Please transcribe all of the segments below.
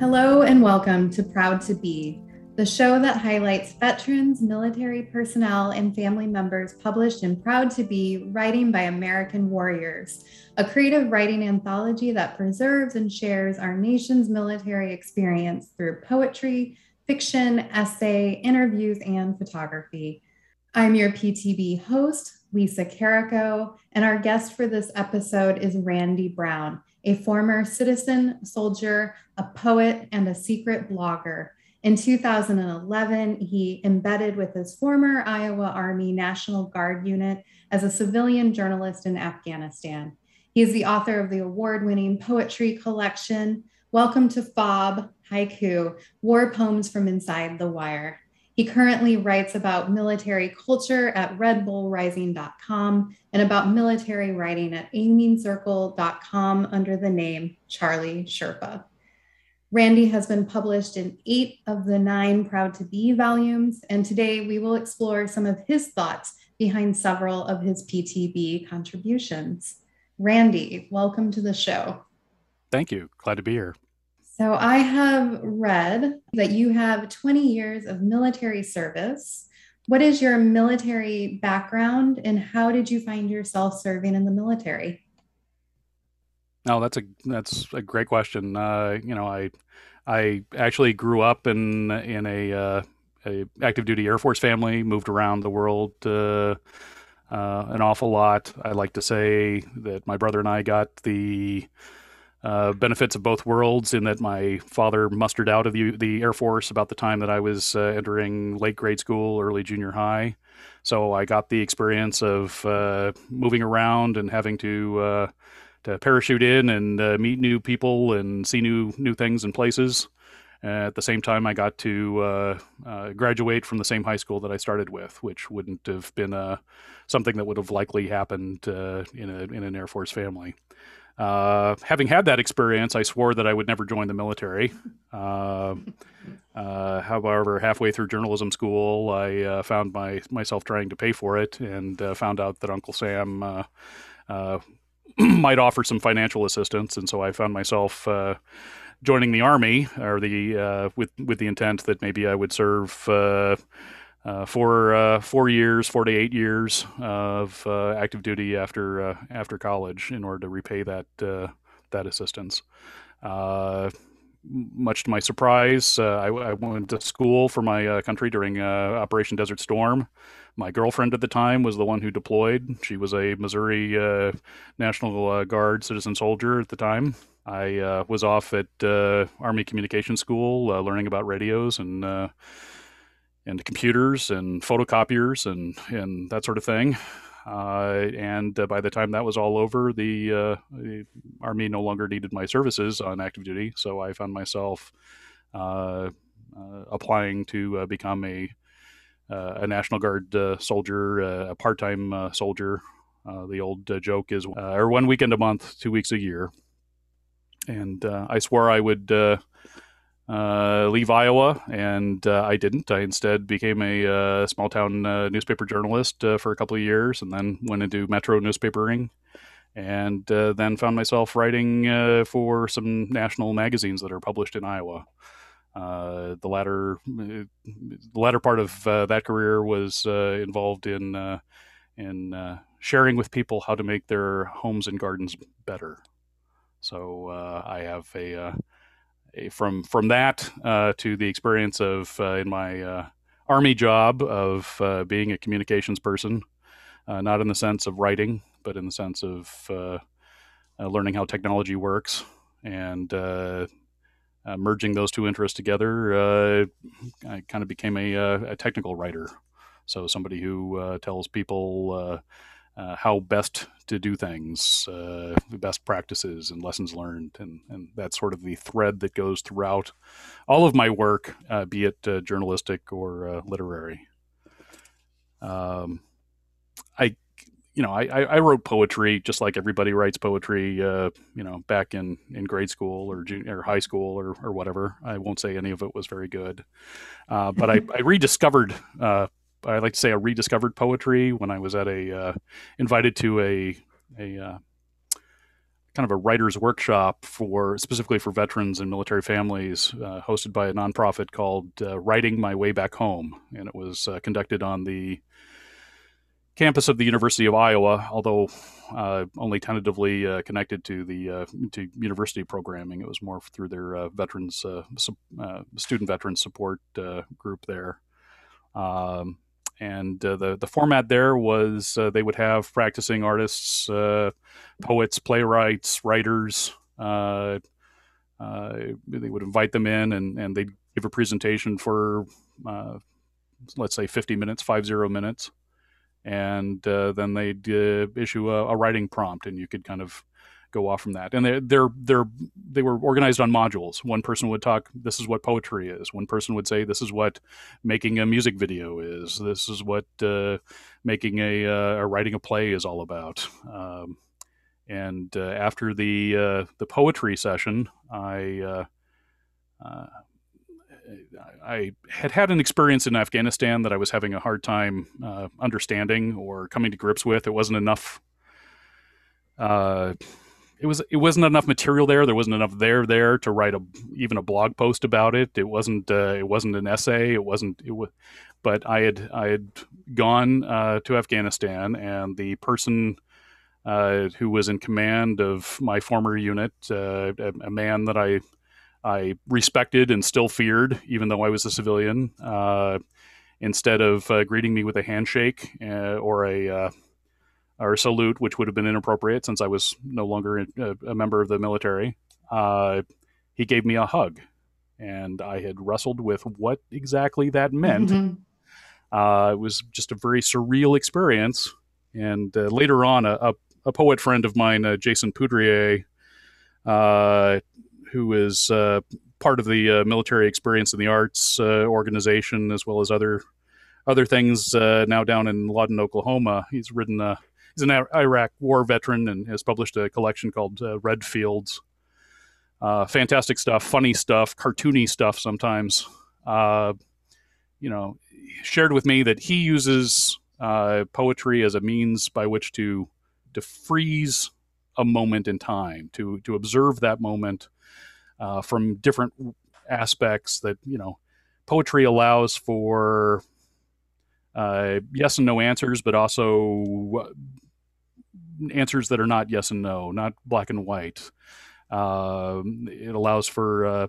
Hello and welcome to Proud to Be, the show that highlights veterans, military personnel, and family members published in Proud to Be Writing by American Warriors, a creative writing anthology that preserves and shares our nation's military experience through poetry, fiction, essay, interviews, and photography. I'm your PTB host, Lisa Carrico, and our guest for this episode is Randy Brown a former citizen, soldier, a poet, and a secret blogger. In 2011, he embedded with his former Iowa Army National Guard unit as a civilian journalist in Afghanistan. He is the author of the award winning poetry collection, Welcome to Fob Haiku War Poems from Inside the Wire. He currently writes about military culture at redbullrising.com and about military writing at aimingcircle.com under the name Charlie Sherpa. Randy has been published in eight of the nine Proud to Be volumes, and today we will explore some of his thoughts behind several of his PTB contributions. Randy, welcome to the show. Thank you. Glad to be here. So I have read that you have 20 years of military service. What is your military background and how did you find yourself serving in the military? No, that's a that's a great question. Uh, you know, I I actually grew up in in a uh, a active duty Air Force family, moved around the world uh, uh an awful lot. I like to say that my brother and I got the uh, benefits of both worlds in that my father mustered out of the, the Air Force about the time that I was uh, entering late grade school, early junior high. So I got the experience of uh, moving around and having to uh, to parachute in and uh, meet new people and see new new things and places. at the same time, I got to graduate from the same high school that I started with, which wouldn't have been something that would have likely happened in a in an Air Force family. Uh, having had that experience, I swore that I would never join the military. Uh, uh, however, halfway through journalism school, I uh, found my myself trying to pay for it, and uh, found out that Uncle Sam might offer some financial assistance, and so I found myself joining the army, or the with with the intent that maybe I would serve uh, for uh, four years, four to eight years of uh, active duty after uh, after college in order to repay that uh, that assistance. Uh, much to my surprise, I, I, went to school for my country during Operation Desert Storm. My girlfriend at the time was the one who deployed. She was a Missouri National Guard citizen soldier at the time. I was off at Army Communication School learning about radios and and computers and photocopiers and and that sort of thing. Uh, and uh, by the time that was all over, the, uh, the, army no longer needed my services on active duty, so I found myself uh, uh, applying to uh, become a a National Guard soldier, a part-time soldier. the old joke is, or one weekend a month, two weeks a year. And I swore I would uh, leave Iowa, and uh, I didn't. I instead became a uh, small town uh, newspaper journalist uh, for a couple of years, and then went into metro newspapering, and then found myself writing for some national magazines that are published in Iowa. the latter, the latter part of that career was involved in in sharing with people how to make their homes and gardens better. So I have a from from that uh, to the experience of uh, in my uh, army job of uh, being a communications person, uh, not in the sense of writing, but in the sense of uh, uh, learning how technology works and merging those two interests together. I kind of became a, a, technical writer, so somebody who tells people uh, how best to do things, uh, best practices and lessons learned, and, and that's sort of the thread that goes throughout all of my work, uh, be it uh, journalistic or uh, literary. Um, I, you know, I, I wrote poetry just like everybody writes poetry, uh, you know, back in, in grade school or junior or high school or, or whatever. I won't say any of it was very good, but I, I rediscovered I like to say I rediscovered poetry when I was at a uh, invited to a a uh, kind of a writer's workshop for specifically for veterans and military families, uh, hosted by a nonprofit called uh, Writing My Way Back Home, and it was uh, conducted on the campus of the University of Iowa, although uh, only tentatively connected to the to university programming. It was more through their veterans student veterans support group there. Um, and uh, the the format there was uh, they would have practicing artists, uh, poets, playwrights, writers. Uh, uh, they would invite them in, and and they'd give a presentation for uh, let's say 50 minutes, five zero minutes, and then they'd issue a, a, writing prompt, and you could kind of go off from that. And they're they're they're they were organized on modules. One person would talk, this is what poetry is. One person would say, this is what making a music video is. This is what uh, making a uh, writing a play is all about. Um, and uh, after the uh, the poetry session, I. Uh, uh, I had had an experience in Afghanistan that I was having a hard time understanding or coming to grips with. It wasn't enough it was it wasn't enough material there. There wasn't enough there there to write a even a blog post about it. It wasn't uh, it wasn't an essay. It wasn't it was, but I had I had gone uh, to Afghanistan, and the person uh, who was in command of my former unit, uh, a, a, man that I I respected and still feared, even though I was a civilian. Uh, instead of uh, greeting me with a handshake or a or salute, which would have been inappropriate since I was no longer a, a member of the military. Uh, he gave me a hug, and I had wrestled with what exactly that meant. Mm-hmm. Uh, it was just a very surreal experience. And uh, later on, a, a, a, poet friend of mine, uh, Jason Poudrier, uh, who is uh, part of the military experience in the arts organization, as well as other other things now down in Lawton, Oklahoma. He's written a he's an Iraq war veteran and has published a collection called uh, Red Fields. Uh, fantastic stuff, funny stuff, cartoony stuff sometimes. Uh, you know, shared with me that he uses uh, poetry as a means by which to to freeze a moment in time, to to observe that moment uh, from different aspects. That you know, poetry allows for uh, yes and no answers, but also answers that are not yes and no, not black and white. Uh, it allows for uh,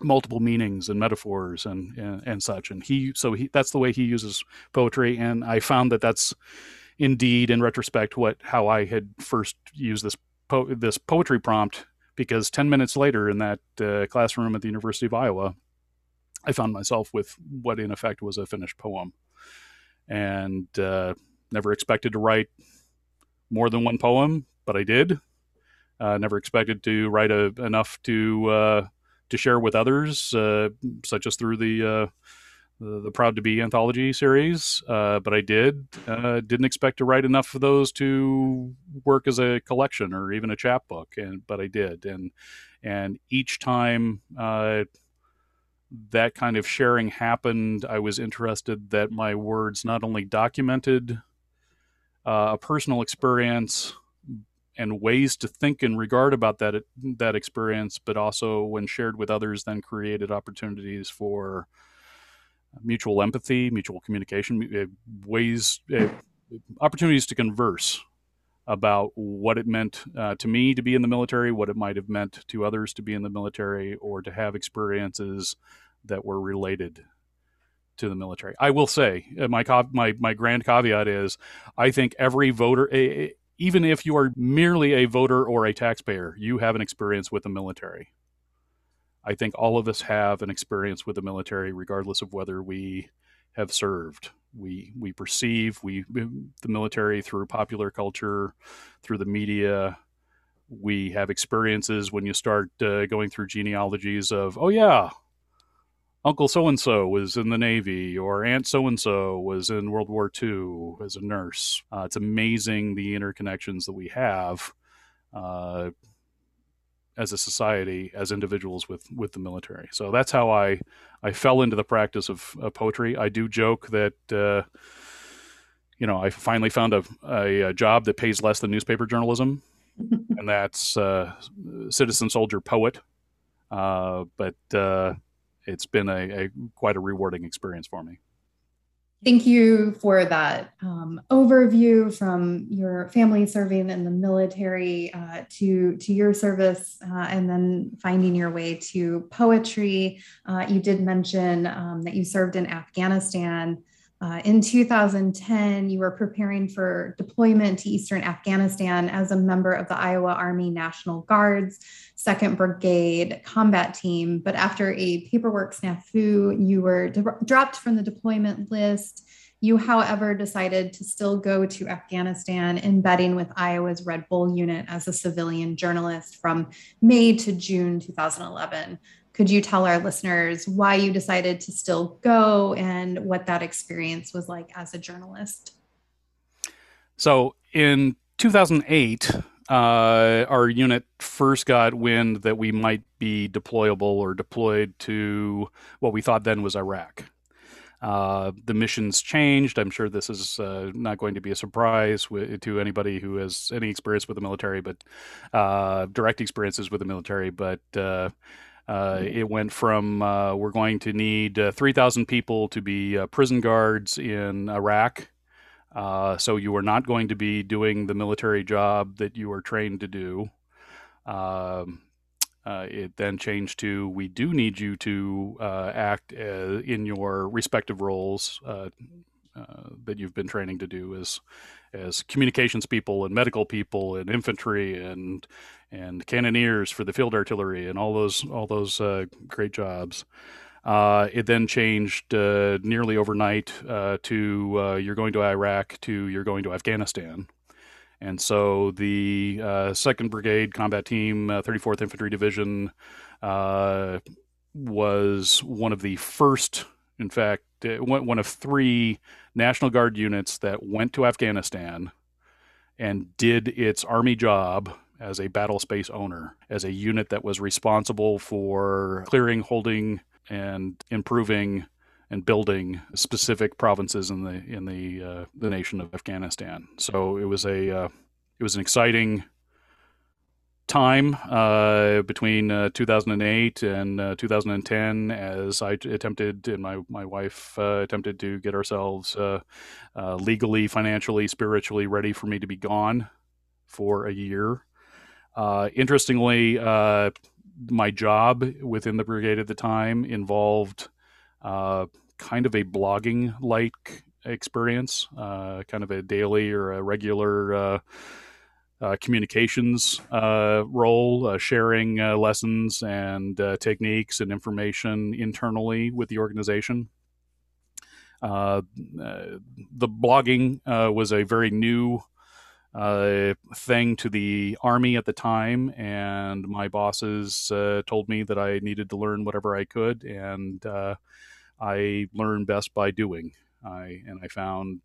multiple meanings and metaphors and, and, and such. And he so he that's the way he uses poetry. And I found that that's indeed, in retrospect, what how I had first used this po- this poetry prompt. Because ten minutes later, in that uh, classroom at the University of Iowa, I found myself with what in effect was a finished poem, and uh, never expected to write more than one poem, but I did. Uh, never expected to write a, enough to uh, to share with others, uh, such as through the, uh, the, the Proud to Be anthology series. Uh, but I did. Uh, didn't expect to write enough of those to work as a collection or even a chapbook, and but I did. And and each time that kind of sharing happened, I was interested that my words not only documented uh, a personal experience and ways to think and regard about that that experience, but also when shared with others, then created opportunities for mutual empathy, mutual communication, uh, ways, uh, opportunities to converse about what it meant uh, to me to be in the military, what it might have meant to others to be in the military, or to have experiences that were related to the military. I will say uh, my my my grand caveat is I think every voter even if you are merely a voter or a taxpayer, you have an experience with the military. I think all of us have an experience with the military regardless of whether we have served. We we perceive we the military through popular culture, through the media, we have experiences when you start uh, going through genealogies of oh yeah Uncle so and so was in the Navy, or Aunt so and so was in World War II as a nurse. Uh, it's amazing the interconnections that we have uh, as a society, as individuals with with the military. So that's how I I fell into the practice of, of poetry. I do joke that. Uh, you know, I finally found a, a, a, job that pays less than newspaper journalism, and that's uh, citizen soldier poet. Uh, but uh, it's been a, a, quite a rewarding experience for me. Thank you for that um, overview from your family serving in the military uh, to to your service, uh, and then finding your way to poetry. Uh, you did mention um, that you served in Afghanistan. Uh, in 2010, you were preparing for deployment to Eastern Afghanistan as a member of the Iowa Army National Guard's 2nd Brigade combat team. But after a paperwork snafu, you were dropped from the deployment list. You, however, decided to still go to Afghanistan, embedding with Iowa's Red Bull unit as a civilian journalist from May to June 2011 could you tell our listeners why you decided to still go and what that experience was like as a journalist? So in 2008, uh, our unit first got wind that we might be deployable or deployed to what we thought then was Iraq. Uh, the missions changed. I'm sure this is uh, not going to be a surprise w- to anybody who has any experience with the military, but uh, direct experiences with the military. But uh, uh, it went from uh, we're going to need uh, 3,000 people to be uh, prison guards in Iraq. Uh, so you are not going to be doing the military job that you are trained to do. Um, uh, it then changed to we do need you to act in your respective roles that you've been training to do as as communications people and medical people and infantry and and cannoneers for the field artillery and all those all those uh, great jobs. Uh, it then changed uh, nearly overnight uh, to uh, you're going to Iraq to you're going to Afghanistan. And so the uh, Second Brigade Combat Team, 34th Infantry Division, was one of the first, in fact, one of three National Guard units that went to Afghanistan and did its Army job as a battle space owner, as a unit that was responsible for clearing, holding, and improving and building specific provinces in the in the uh, the nation of Afghanistan. So it was a uh, it was an exciting time uh, between uh, 2008 and uh, 2010 as I attempted and my, my wife uh, attempted to get ourselves uh, uh, legally, financially, spiritually ready for me to be gone for a year. interestingly, my job within the brigade at the time involved kind of a blogging like experience, kind of a daily or a regular uh, communications uh, role, uh, sharing uh, lessons and uh, techniques and information internally with the organization. Uh, the blogging was a very new thing to the Army at the time, and my bosses told me that I needed to learn whatever I could, and I learned best by doing. I and I found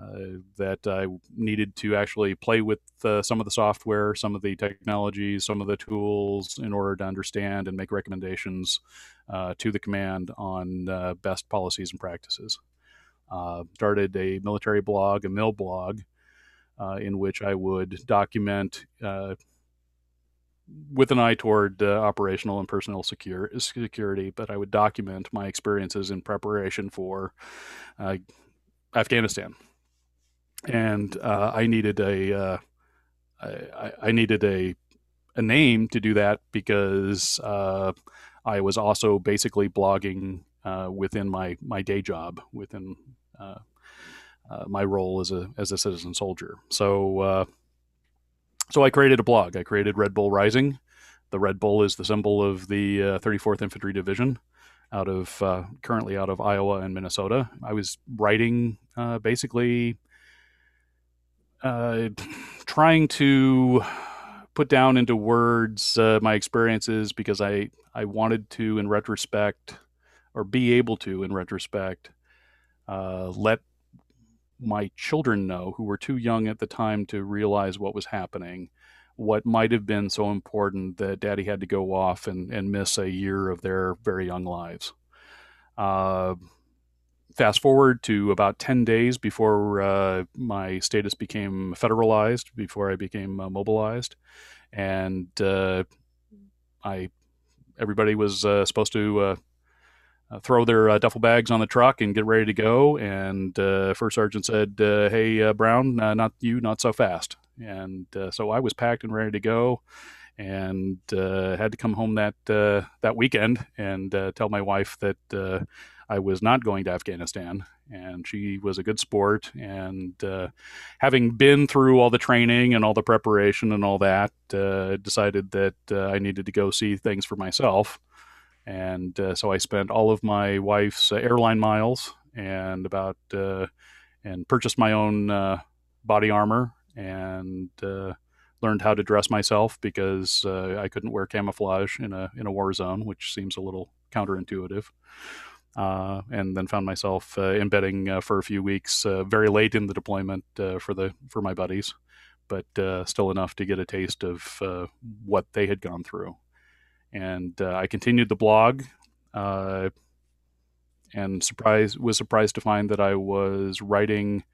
uh, that I needed to actually play with uh, some of the software, some of the technologies, some of the tools in order to understand and make recommendations uh, to the command on uh, best policies and practices. Uh, started a military blog, a milblog, in which I would document with an eye toward uh, operational and personnel secure, security, but I would document my experiences in preparation for uh, Afghanistan and uh, I needed a uh, I, I, needed a a name to do that because uh, I was also basically blogging uh, within my my day job within uh, uh, my role as a as a citizen soldier. So so I created a blog. I created Red Bull Rising. The Red Bull is the symbol of the 34th Infantry Division out of currently out of Iowa and Minnesota. I was writing basically uh, trying to put down into words uh, my experiences because I I wanted to, in retrospect, or be able to, in retrospect, uh, let my children know who were too young at the time to realize what was happening, what might have been so important that Daddy had to go off and, and miss a year of their very young lives. Uh, fast forward to about 10 days before uh, my status became federalized, before I became uh, mobilized. And uh, I, everybody was uh, supposed to uh, uh, throw their duffel bags on the truck and get ready to go. And First Sergeant said, Hey, Brown, not you, not so fast. And so I was packed and ready to go and had to come home that, that weekend and tell my wife that I was not going to Afghanistan, and she was a good sport. And uh, having been through all the training and all the preparation and all that, uh, decided that uh, I needed to go see things for myself. And uh, so I spent all of my wife's uh, airline miles and about uh, and purchased my own body armor and learned how to dress myself because I couldn't wear camouflage in a in a war zone, which seems a little counterintuitive uh, and then found myself uh, embedding uh, for a few weeks, uh, very late in the deployment uh, for the for my buddies, but still enough to get a taste of what they had gone through. And I continued the blog, and surprised was surprised to find that I was writing,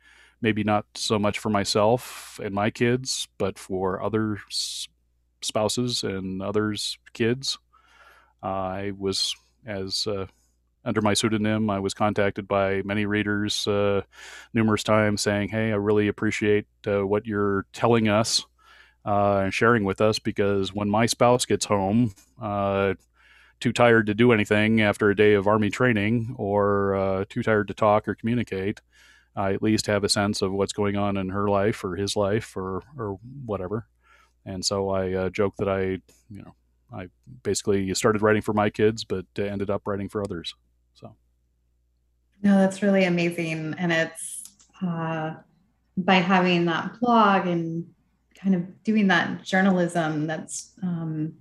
maybe not so much for myself and my kids, but for other spouses and others' kids. I was as under my pseudonym. I was contacted by many readers uh, numerous times saying, "Hey, I really appreciate uh, what you're telling us uh, and sharing with us because when my spouse gets home." Uh, too tired to do anything after a day of army training, or uh, too tired to talk or communicate. I at least have a sense of what's going on in her life or his life or or whatever. And so I uh, joke that I, you know, I basically started writing for my kids, but ended up writing for others. So, no, that's really amazing. And it's uh, by having that blog and kind of doing that journalism that's um,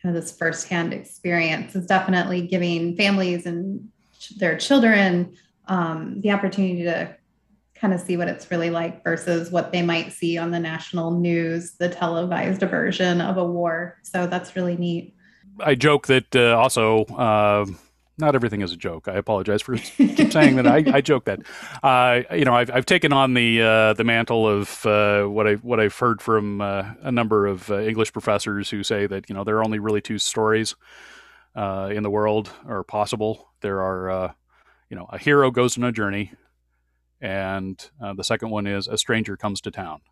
kind of this firsthand experience is definitely giving families and ch- their children um, the opportunity to kind of see what it's really like versus what they might see on the national news, the televised version of a war. So that's really neat. I joke that uh, also. Uh not everything is a joke. I apologize for keep saying that. I, I joke that. Uh, you know, I've, I've taken on the uh, the mantle of uh, what I what I've heard from uh, a number of uh, English professors who say that you know there are only really two stories uh, in the world or possible. There are you know a hero goes on a journey, and the second one is a stranger comes to town.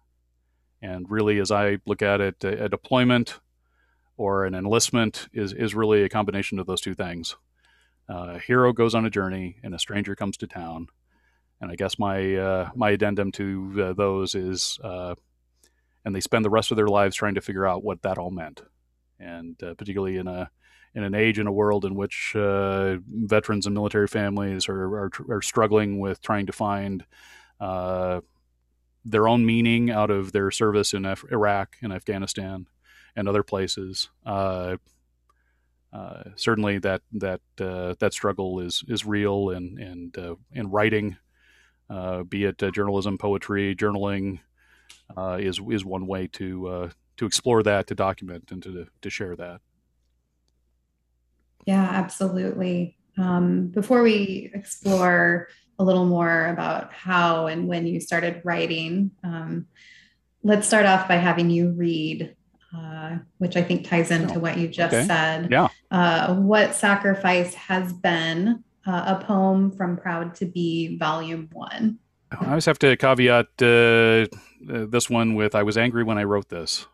And really, as I look at it, a, a deployment or an enlistment is is really a combination of those two things uh, a hero goes on a journey and a stranger comes to town. And I guess my uh, my addendum to uh, those is, uh, and they spend the rest of their lives trying to figure out what that all meant, and uh, particularly in a in an age in a world in which uh, veterans and military families are, are, are struggling with trying to find their own meaning out of their service in Af- Iraq and Afghanistan and other places. Uh, uh, certainly that that uh, that struggle is is real and and uh, in writing, uh, be it uh, journalism, poetry, journaling, is is one way to to explore that, to document, and to to share that. Yeah, absolutely. Um, before we explore a little more about how and when you started writing, um, let's start off by having you read uh, which I think ties into oh, what you just okay. said. Yeah. Uh, what Sacrifice has been uh, a poem from Proud to Be, Volume One. I always have to caveat uh, uh, this one with I was angry when I wrote this.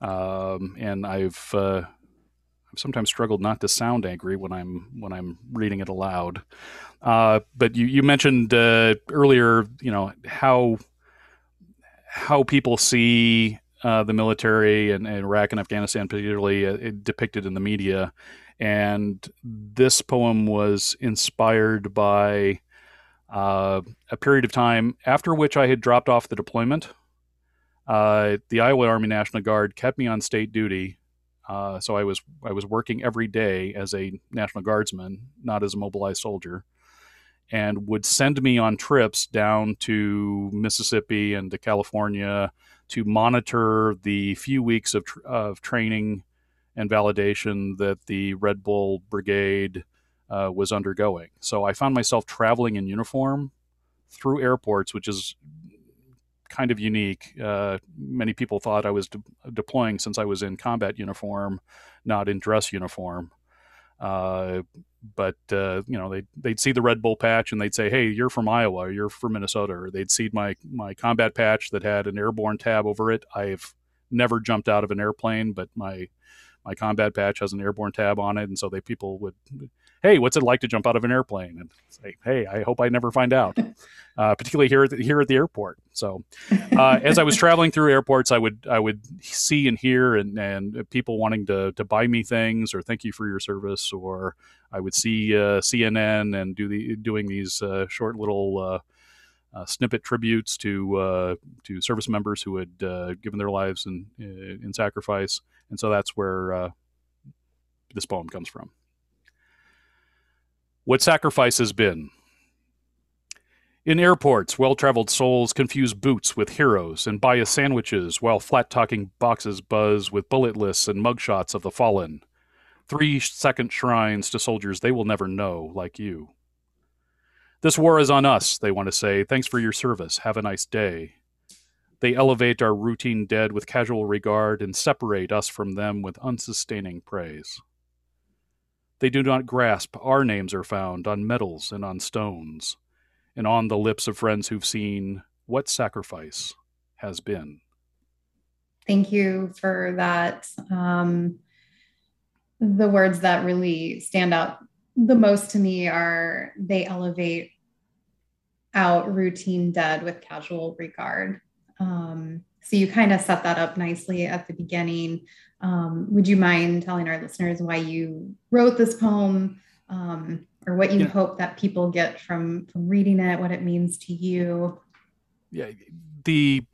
Um, and I've I've sometimes struggled not to sound angry when I'm when I'm reading it aloud. but you you mentioned earlier, you know how how people see uh, the military and, and, Iraq and Afghanistan, particularly uh, depicted in the media. And this poem was inspired by uh, a period of time after which I had dropped off the deployment. Uh, the Iowa Army National Guard kept me on state duty, uh, so I was I was working every day as a National Guardsman, not as a mobilized soldier and would send me on trips down to Mississippi and to California to monitor the few weeks of, of training and validation that the Red Bull Brigade uh, was undergoing. So I found myself traveling in uniform through airports, which is kind of unique. Uh, many people thought I was de- deploying since I was in combat uniform, not in dress uniform. Uh, but uh, you know, they'd they'd see the Red Bull patch and they'd say, "Hey, you're from Iowa, or you're from Minnesota," or they'd see my my combat patch that had an airborne tab over it. I've never jumped out of an airplane, but my my combat patch has an airborne tab on it, and so they people would hey, what's it like to jump out of an airplane? And say, hey, I hope I never find out, uh, particularly here at the, here at the airport. So, uh, as I was traveling through airports, I would I would see and hear and, and people wanting to to buy me things or thank you for your service, or I would see uh, CNN and do the doing these uh, short little. Uh, uh, snippet tributes to uh, to service members who had uh, given their lives in in sacrifice, and so that's where uh, this poem comes from what sacrifice has been. In airports, well traveled souls confuse boots with heroes and buy us sandwiches while flat talking boxes buzz with bullet lists and mugshots of the fallen. Three second shrines to soldiers they will never know, like you. This war is on us, they want to say. Thanks for your service. Have a nice day. They elevate our routine dead with casual regard and separate us from them with unsustaining praise. They do not grasp our names are found on medals and on stones, and on the lips of friends who've seen what sacrifice has been. Thank you for that. Um, the words that really stand out the most to me are they elevate out routine dead with casual regard. Um, so you kind of set that up nicely at the beginning. Um, would you mind telling our listeners why you wrote this poem um, or what you yeah. hope that people get from, from reading it, what it means to you? Yeah, the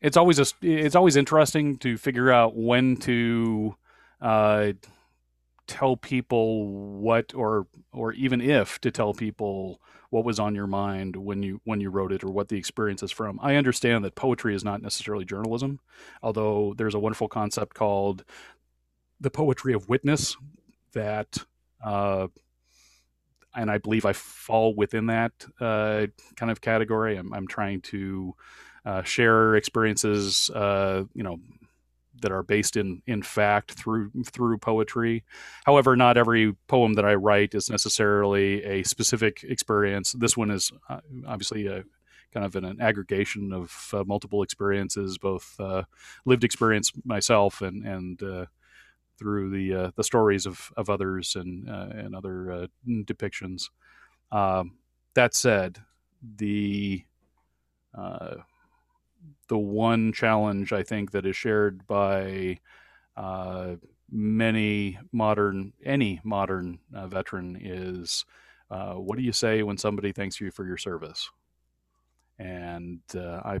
it's always a, it's always interesting to figure out when to uh, tell people what or or even if to tell people what was on your mind when you when you wrote it or what the experience is from. I understand that poetry is not necessarily journalism, although there's a wonderful concept called the poetry of witness that uh, and I believe I fall within that uh, kind of category. I'm, I'm trying to uh, share experiences, uh, you know, that are based in in fact through through poetry. However, not every poem that I write is necessarily a specific experience. This one is uh, obviously a kind of an, an aggregation of uh, multiple experiences, both uh, lived experience myself and and uh, through the uh, the stories of, of others and uh, and other depictions. Um, that said, the the one challenge I think that is shared by uh, many modern, any modern uh, veteran is uh, what do you say when somebody thanks you for your service? And uh, I,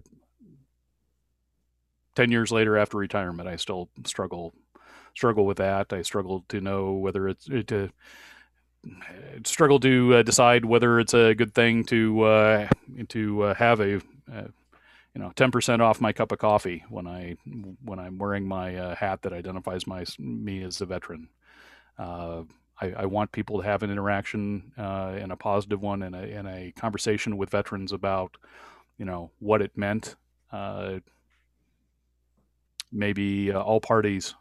10 years later after retirement, I still struggle struggle with that. I struggle to know whether it's to struggle to uh, decide whether it's a good thing to uh, to have a you know, 10% off my cup of coffee when I when I'm wearing my uh, hat that identifies my me as a veteran. Uh, I, I, want people to have an interaction uh, and a positive one and a, and a conversation with veterans about, you know, what it meant. Uh, maybe uh, all parties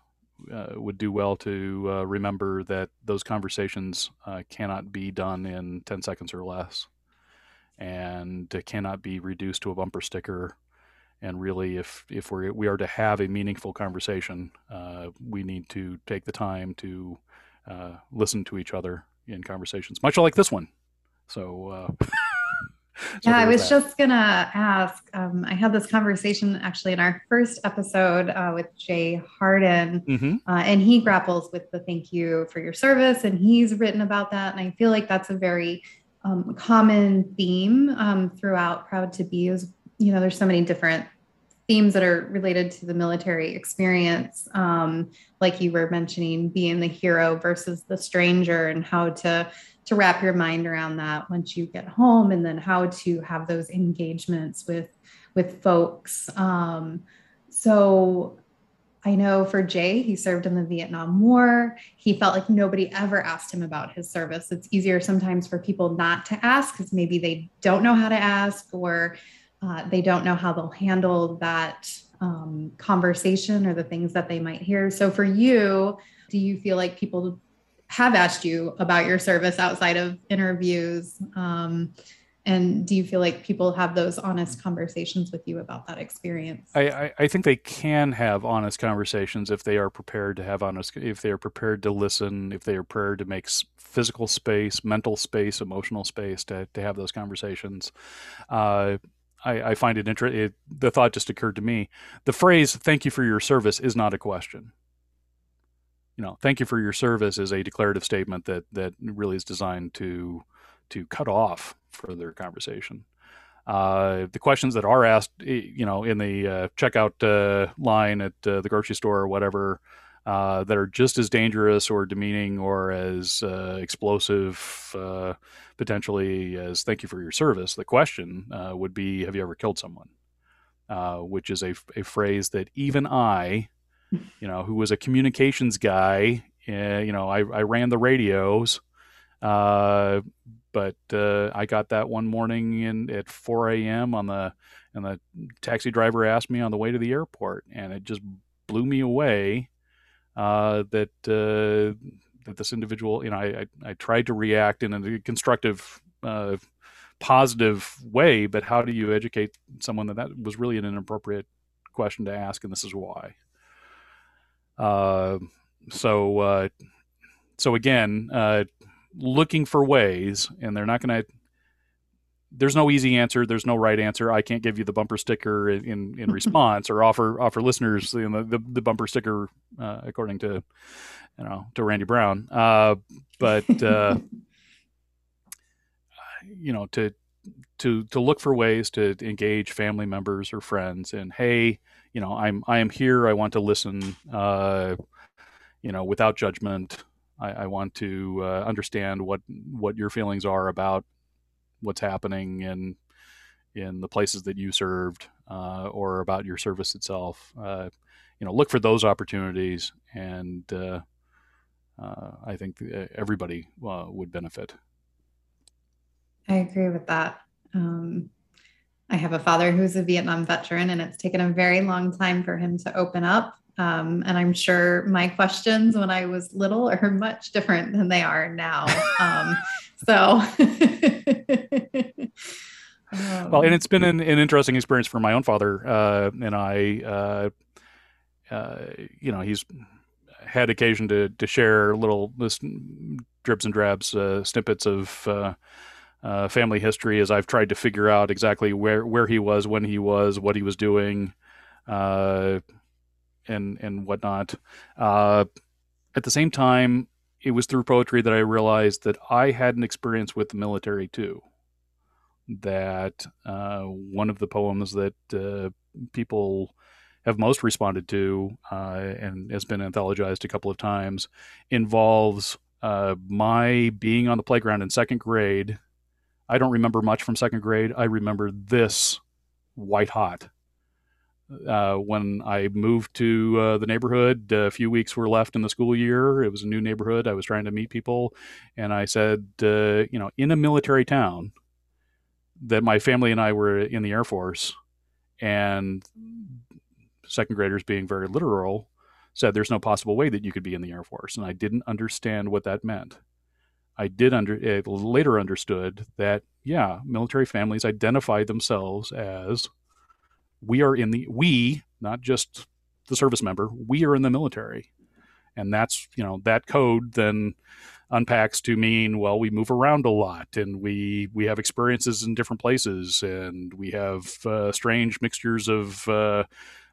uh, would do well to remember that those conversations cannot be done in 10 seconds or less and cannot be reduced to a bumper sticker and really if if we we are to have a meaningful conversation uh, we need to take the time to uh, listen to each other in conversations much like this one so, uh, so yeah i was that. just gonna ask um, i had this conversation actually in our first episode uh, with jay harden mm-hmm. Uh, and he grapples with the thank you for your service and he's written about that and i feel like that's a very um, common theme um, throughout proud to be is you know there's so many different themes that are related to the military experience, um, like you were mentioning, being the hero versus the stranger, and how to to wrap your mind around that once you get home, and then how to have those engagements with with folks. Um, so I know for Jay, he served in the Vietnam War. He felt like nobody ever asked him about his service. It's easier sometimes for people not to ask because maybe they don't know how to ask or uh, they don't know how they'll handle that um, conversation or the things that they might hear. So for you, do you feel like people have asked you about your service outside of interviews? Um, and do you feel like people have those honest conversations with you about that experience I, I, I, think they can have honest conversations if they are prepared to have honest if they are prepared to listen if they are prepared to make physical space mental space emotional space to, to have those conversations uh, I, I, find it interesting the thought just occurred to me the phrase thank you for your service is not a question you know thank you for your service is a declarative statement that that really is designed to to cut off further conversation. Uh, the questions that are asked, you know, in the uh, checkout uh, line at uh, the grocery store or whatever, uh, that are just as dangerous or demeaning or as uh, explosive, potentially as "Thank you for your service." The question would be, "Have you ever killed someone?" which is a, a phrase that even I, you know, who was a communications guy, you know, I, I ran the radios. Uh, but uh, I got that one morning in at 4 a.m. on the and the taxi driver asked me on the way to the airport, and it just blew me away uh, that uh, that this individual, you know, I, I, I tried to react in a constructive, uh, positive way, but how do you educate someone that that was really an inappropriate question to ask, and this is why. Uh, so uh, so again looking for ways, and they're not going to. There's no easy answer. There's no right answer. I can't give you the bumper sticker in in response or offer offer listeners you know, the, the, bumper sticker uh, according to you know to Randy Brown. Uh, but uh, you know to to to look for ways to engage family members or friends and hey you know i'm i am here i want to listen uh you know without judgment I, I want to uh, understand what what your feelings are about what's happening in in the places that you served uh, or about your service itself. Uh, you know, look for those opportunities, and uh, uh, I think uh, everybody would benefit. I agree with that. Um, I have a father who's a Vietnam veteran, and it's taken a very long time for him to open up. Um, and I'm sure my questions when I was little are much different than they are now. Um, so. well, and it's been an, an, interesting experience for my own father uh, and I. Uh, uh, you know, he's had occasion to to share little drips and drabs, uh, snippets of uh, uh, family history as I've tried to figure out exactly where where he was, when he was, what he was doing. And and whatnot. Uh, at the same time, it was through poetry that I realized that I had an experience with the military too. That uh, one of the poems that uh, people have most responded to uh, and has been anthologized a couple of times involves uh, my being on the playground in second grade. I don't remember much from second grade. I remember this white hot uh, when I moved to uh, the neighborhood, a few weeks were left in the school year. It was a new neighborhood. I was trying to meet people, and I said, uh, you know, in a military town, that my family and I were in the Air Force, and second graders, being very literal, said there's no possible way that you could be in the Air Force, and I didn't understand what that meant. I did under later understood that yeah, military families identify themselves as we are in the we not just the service member we are in the military. And that's you know that code then unpacks to mean well we move around a lot and we we have experiences in different places and we have uh, strange mixtures of uh,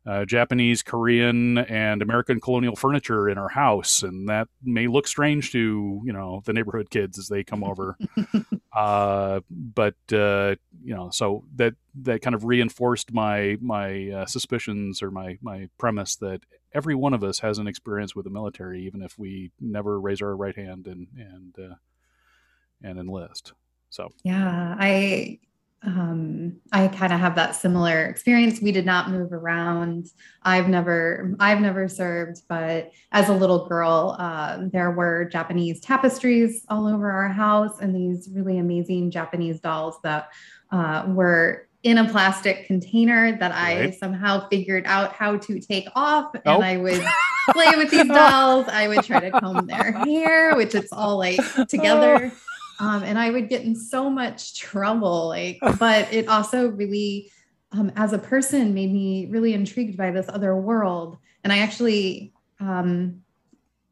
uh, Japanese, Korean, and American colonial furniture in our house, and that may look strange to you know the neighborhood kids as they come over. uh, but uh, you know, so that that kind of reinforced my my uh, suspicions or my my premise that every one of us has an experience with the military, even if we never raise our right hand and and uh, and enlist. So yeah, I um, I kind of have that similar experience. We did not move around. I've never, I've never served, but as a little girl, uh, there were Japanese tapestries all over our house, and these really amazing Japanese dolls that uh, were in a plastic container that right. I somehow figured out how to take off, and oh. I would play with these dolls. I would try to comb their hair, which it's all like together. Um, and I would get in so much trouble. Like, but it also really, um, as a person, made me really intrigued by this other world. And I actually, um,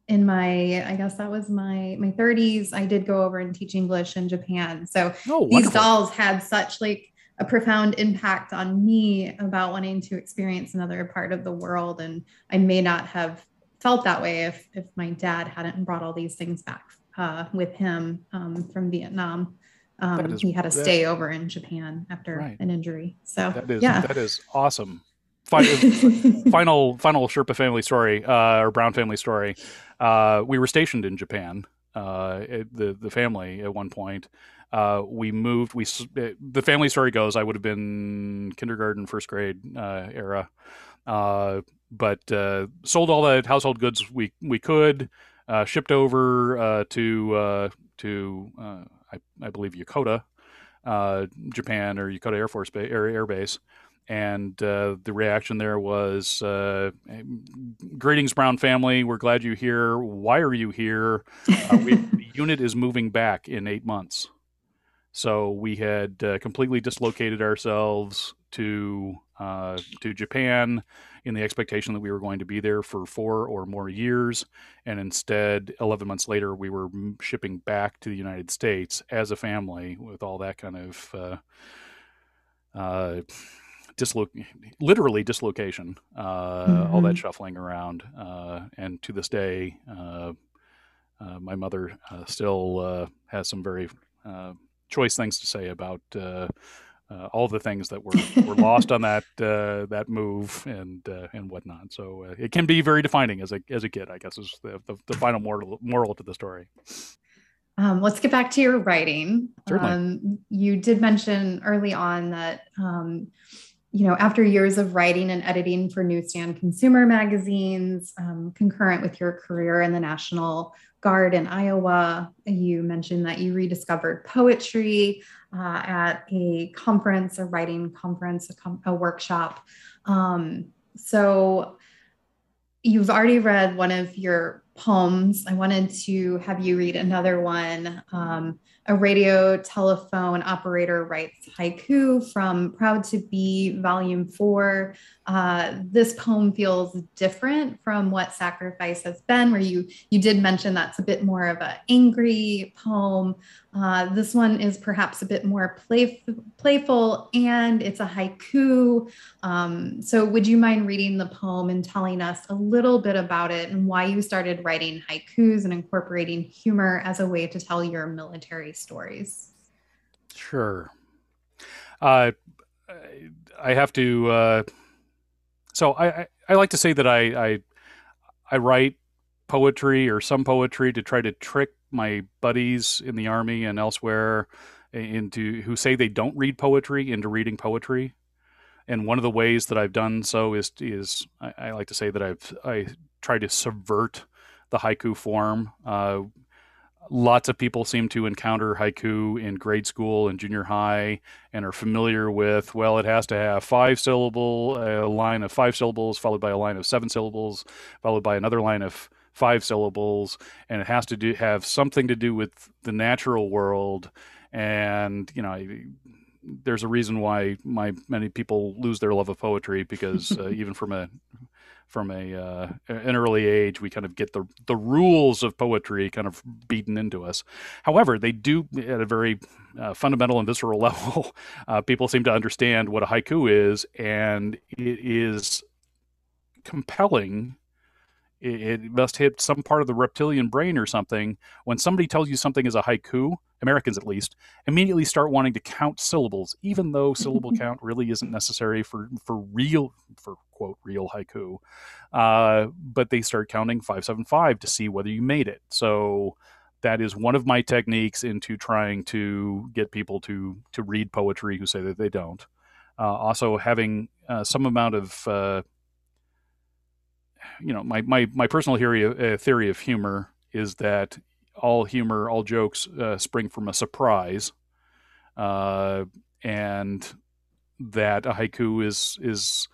in my, I guess that was my my 30s, I did go over and teach English in Japan. So oh, these dolls had such like a profound impact on me about wanting to experience another part of the world. And I may not have felt that way if if my dad hadn't brought all these things back uh, with him um, from Vietnam. Um, is, he had to stay over in Japan after right. an injury. So that is yeah. that is awesome. Final final final Sherpa family story uh, or Brown family story. Uh, we were stationed in Japan. Uh, the the family at one point. Uh, we moved. We the family story goes. I would have been kindergarten, first grade uh, era, but sold all the household goods we we could uh, shipped over uh, to uh, to uh, I, I, believe Yokota, uh, Japan or Yokota Air Force Base, Air, Air Base, and the reaction there was, "Greetings, Brown family. We're glad you're here. Why are you here? We, the unit is moving back in eight months." So we had completely dislocated ourselves to to Japan in the expectation that we were going to be there for four or more years. And instead, 11 months later, we were shipping back to the United States as a family with all that kind of uh, uh, dislo- literally dislocation, uh, mm-hmm. all that mm-hmm. shuffling around. Uh, and to this day, uh, uh, my mother still has some very choice things to say about uh, all the things that were, were lost on that uh, that move and uh, and whatnot. So uh, it can be very defining as a as a kid, I guess, is the, the, the final moral moral to the story. Um, let's get back to your writing. Um, you did mention early on that um, you know after years of writing and editing for newsstand consumer magazines, um, concurrent with your career in the National Guard in Iowa, you mentioned that you rediscovered poetry uh, at a conference, a writing conference, a, com- a workshop. Um, so you've already read one of your poems. I wanted to have you read another one. Um, a radio telephone operator writes haiku from Proud to Be, Volume 4. Uh, this poem feels different from what Sacrifice has been, where you, you did mention that's a bit more of an angry poem. Uh, this one is perhaps a bit more play, playful and it's a haiku. Um, so, would you mind reading the poem and telling us a little bit about it and why you started writing haikus and incorporating humor as a way to tell your military stories? Sure. Uh, I have to. So, I, I, I, like to say that I, I, I write poetry or some poetry to try to trick my buddies in the army and elsewhere into who say they don't read poetry into reading poetry. And one of the ways that I've done so is is I, I like to say that I've I try to subvert the haiku form. Uh, lots of people seem to encounter haiku in grade school and junior high and are familiar with well it has to have five syllable a line of five syllables followed by a line of seven syllables followed by another line of five syllables, and it has to do have something to do with the natural world. And you know, there's a reason why my many people lose their love of poetry because uh, even from a from a uh, an early age, we kind of get the the rules of poetry kind of beaten into us. However, they do at a very uh, fundamental and visceral level. Uh, people seem to understand what a haiku is, and it is compelling it, must hit some part of the reptilian brain or something. When somebody tells you something is a haiku, Americans at least, immediately start wanting to count syllables, even though syllable count really isn't necessary for for real for quote real haiku. Uh, but they start counting five seven five to see whether you made it. So that is one of my techniques into trying to get people to to read poetry who say that they don't. Uh, also, having uh, some amount of uh, you know my my my personal theory of, uh, theory of humor is that all humor, all jokes uh, spring from a surprise, uh, and that a haiku is is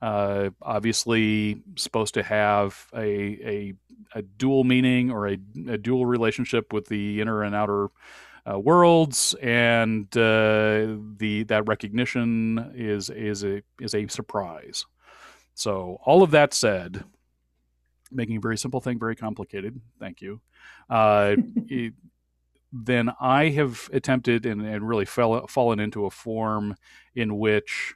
obviously supposed to have a a a dual meaning or a, a dual relationship with the inner and outer uh, worlds, and uh, the that recognition is is a is a surprise. So all of that said, making a very simple thing very complicated. Thank you. Uh, it, then I have attempted and, and really fell, fallen into a form in which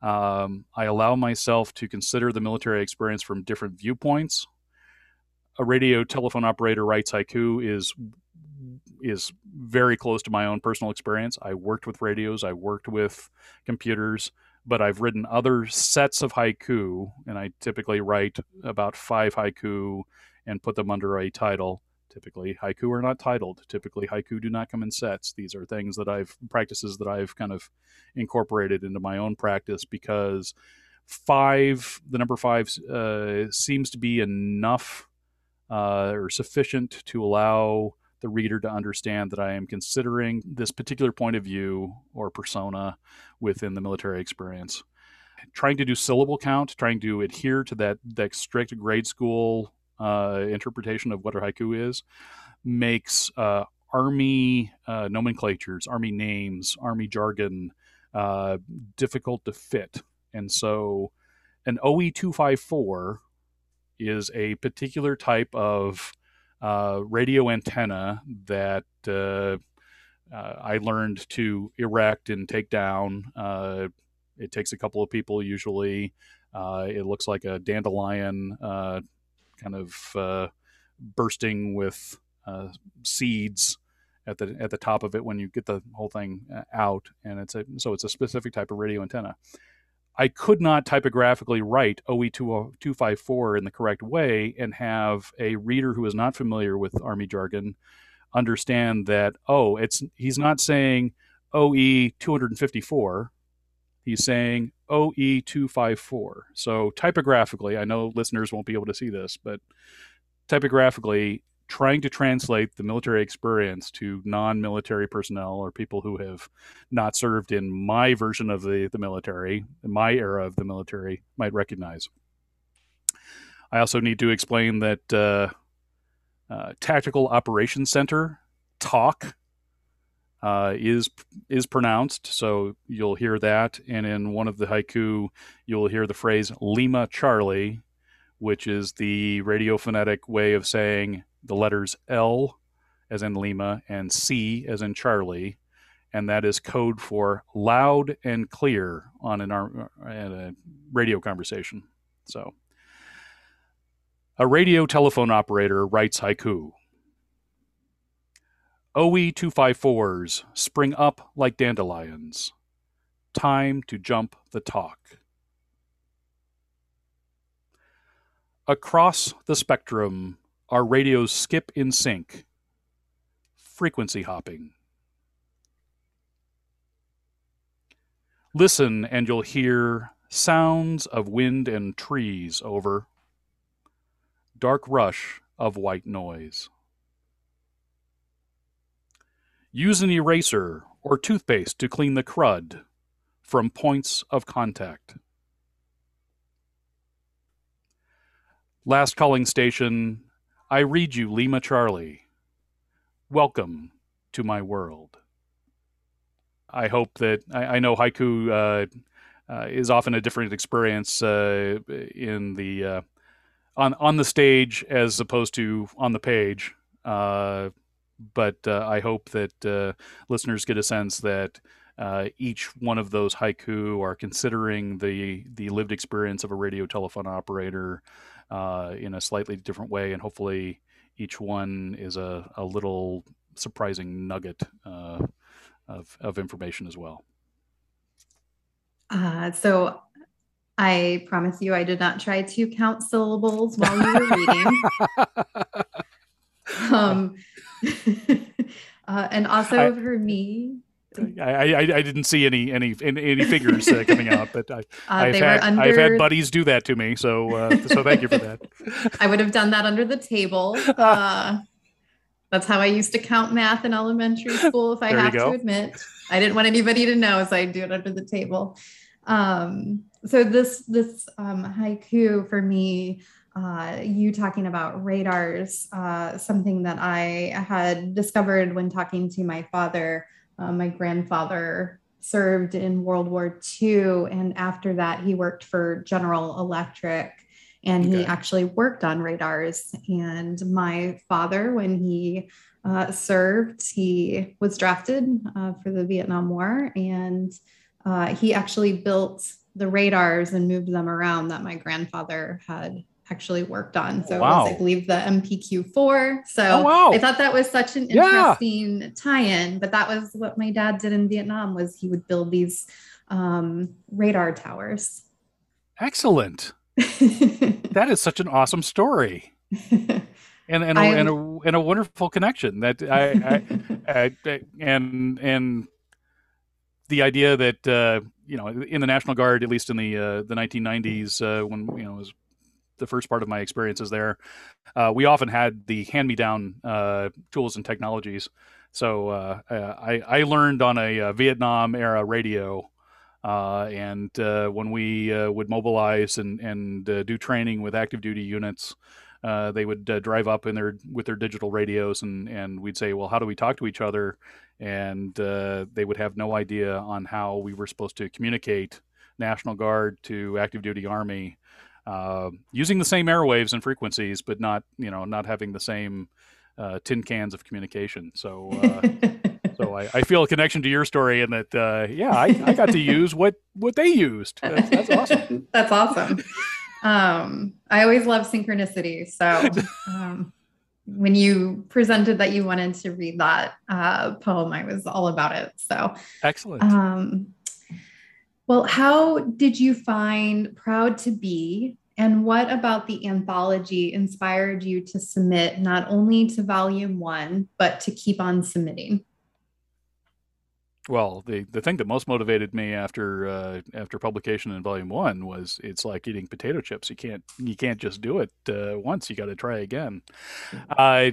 um, I allow myself to consider the military experience from different viewpoints a radio telephone operator writes haiku is is very close to my own personal experience. I worked with radios, I worked with computers, but I've written other sets of haiku, and I typically write about five haiku and put them under a title. Typically, haiku are not titled. Typically, haiku do not come in sets. These are things that I've practices that I've kind of incorporated into my own practice because five, the number five, uh, seems to be enough uh, or sufficient to allow the reader to understand that I am considering this particular point of view or persona within the military experience. Trying to do syllable count, trying to adhere to that, that strict grade school uh, interpretation of what a haiku is, makes uh, army uh, nomenclatures, army names, army jargon uh, difficult to fit. And so an OE 254 is a particular type of uh, radio antenna that uh, uh, I learned to erect and take down. Uh, it takes a couple of people usually. It looks like a dandelion kind of bursting with seeds at the at the top of it when you get the whole thing out, and it's a so it's a specific type of radio antenna. I could not typographically write OE254 in the correct way and have a reader who is not familiar with Army jargon understand that, oh, it's he's not saying OE 254. He's saying OE 254. So typographically, I know listeners won't be able to see this, but typographically, trying to translate the military experience to non-military personnel or people who have not served in my version of the, the military, my era of the military, might recognize. I also need to explain that uh, uh, Tactical Operations Center talk uh, is is pronounced, so you'll hear that. And in one of the haiku, you'll hear the phrase "Lima Charlie," which is the radio phonetic way of saying the letters L as in Lima and C as in Charlie, and that is code for loud and clear on an uh, a radio conversation. So, a radio telephone operator writes haiku. OE 254s spring up like dandelions. Time to jump the TOC. Across the spectrum, our radios skip in sync. Frequency hopping. Listen and you'll hear sounds of wind and trees over. Dark rush of white noise. Use an eraser or toothpaste to clean the crud from points of contact. Last calling station I read you Lima Charlie. Welcome to my world. I hope that I, I know haiku uh, uh, is often a different experience uh, in the uh, on on the stage as opposed to on the page. Uh, but uh, I hope that listeners get a sense that each one of those haiku are considering the the lived experience of a radio telephone operator uh, in a slightly different way, and hopefully each one is a, a little surprising nugget uh, of, of information as well. Uh, so I promise you, I did not try to count syllables while you were reading. um, uh, and also I, for me, I, I, I didn't see any any any figures uh, coming out, but I, uh, I've had under... I've had buddies do that to me. So uh, so thank you for that. I would have done that under the table. Uh, that's how I used to count math in elementary school. If I have to admit, I didn't want anybody to know, so I'd do it under the table. Um, so this this um, haiku for me uh, you talking about radars, uh, something that I had discovered when talking to my father. Uh, my grandfather served in World War II, and after that, he worked for General Electric and okay. he actually worked on radars. And my father, when he uh, served, he was drafted uh, for the Vietnam War, and uh, he actually built the radars and moved them around that my grandfather had actually worked on. So wow. it was, I believe, the MPQ4. So oh, wow. I thought that was such an interesting yeah. tie-in. But that was what my dad did in Vietnam was he would build these um, radar towers. Excellent. that is such an awesome story. And and a, and a, and a wonderful connection that I, I, I and and the idea that uh, you know in the National Guard, at least in the uh, the 1990s, uh, when you know was the first part of my experiences there, uh, we often had the hand-me-down uh, tools and technologies. So uh, I, I learned on a Vietnam era radio, and when we would mobilize and and do training with active duty units. Uh, they would uh, drive up in their with their digital radios and and we'd say well how do we talk to each other and uh, they would have no idea on how we were supposed to communicate national guard to active duty army uh, using the same airwaves and frequencies, but not you know not having the same uh, tin cans of communication. So. Uh, so I, I, feel a connection to your story, and that uh, yeah, I, I, got to use what what they used. That's, that's awesome. that's awesome. Um, I always love synchronicity. So um, when you presented that you wanted to read that uh, poem, I was all about it. So excellent. Um, well, how did you find Proud to Be? And what about the anthology inspired you to submit not only to volume one, but to keep on submitting? Well, the, the thing that most motivated me after uh, after publication in volume one was it's like eating potato chips. You can't you can't just do it uh, once. You got to try again. Uh,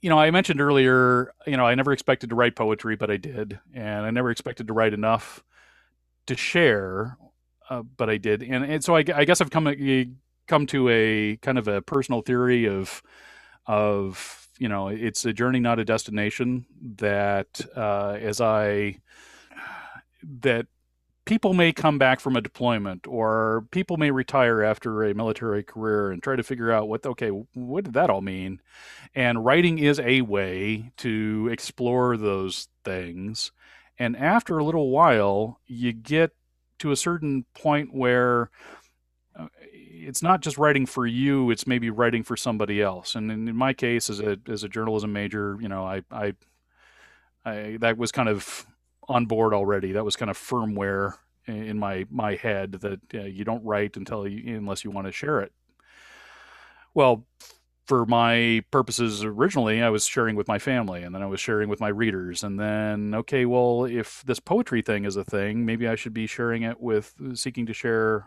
you know, I mentioned earlier. You know, I never expected to write poetry, but I did, and I never expected to write enough to share, uh, but I did, and, and so I, I, guess I've come come to a kind of a personal theory of of you know it's a journey, not a destination. That uh, as I that people may come back from a deployment or people may retire after a military career and try to figure out what okay what did that all mean and writing is a way to explore those things and after a little while, you get to a certain point where uh, it's not just writing for you; it's maybe writing for somebody else. And in, my case, as a as a journalism major, you know, I, I, I that was kind of on board already. That was kind of firmware in my my head that uh, you don't write until you, unless you want to share it. Well, for my purposes originally i was sharing with my family and then i was sharing with my readers and then okay well if this poetry thing is a thing maybe i should be sharing it with seeking to share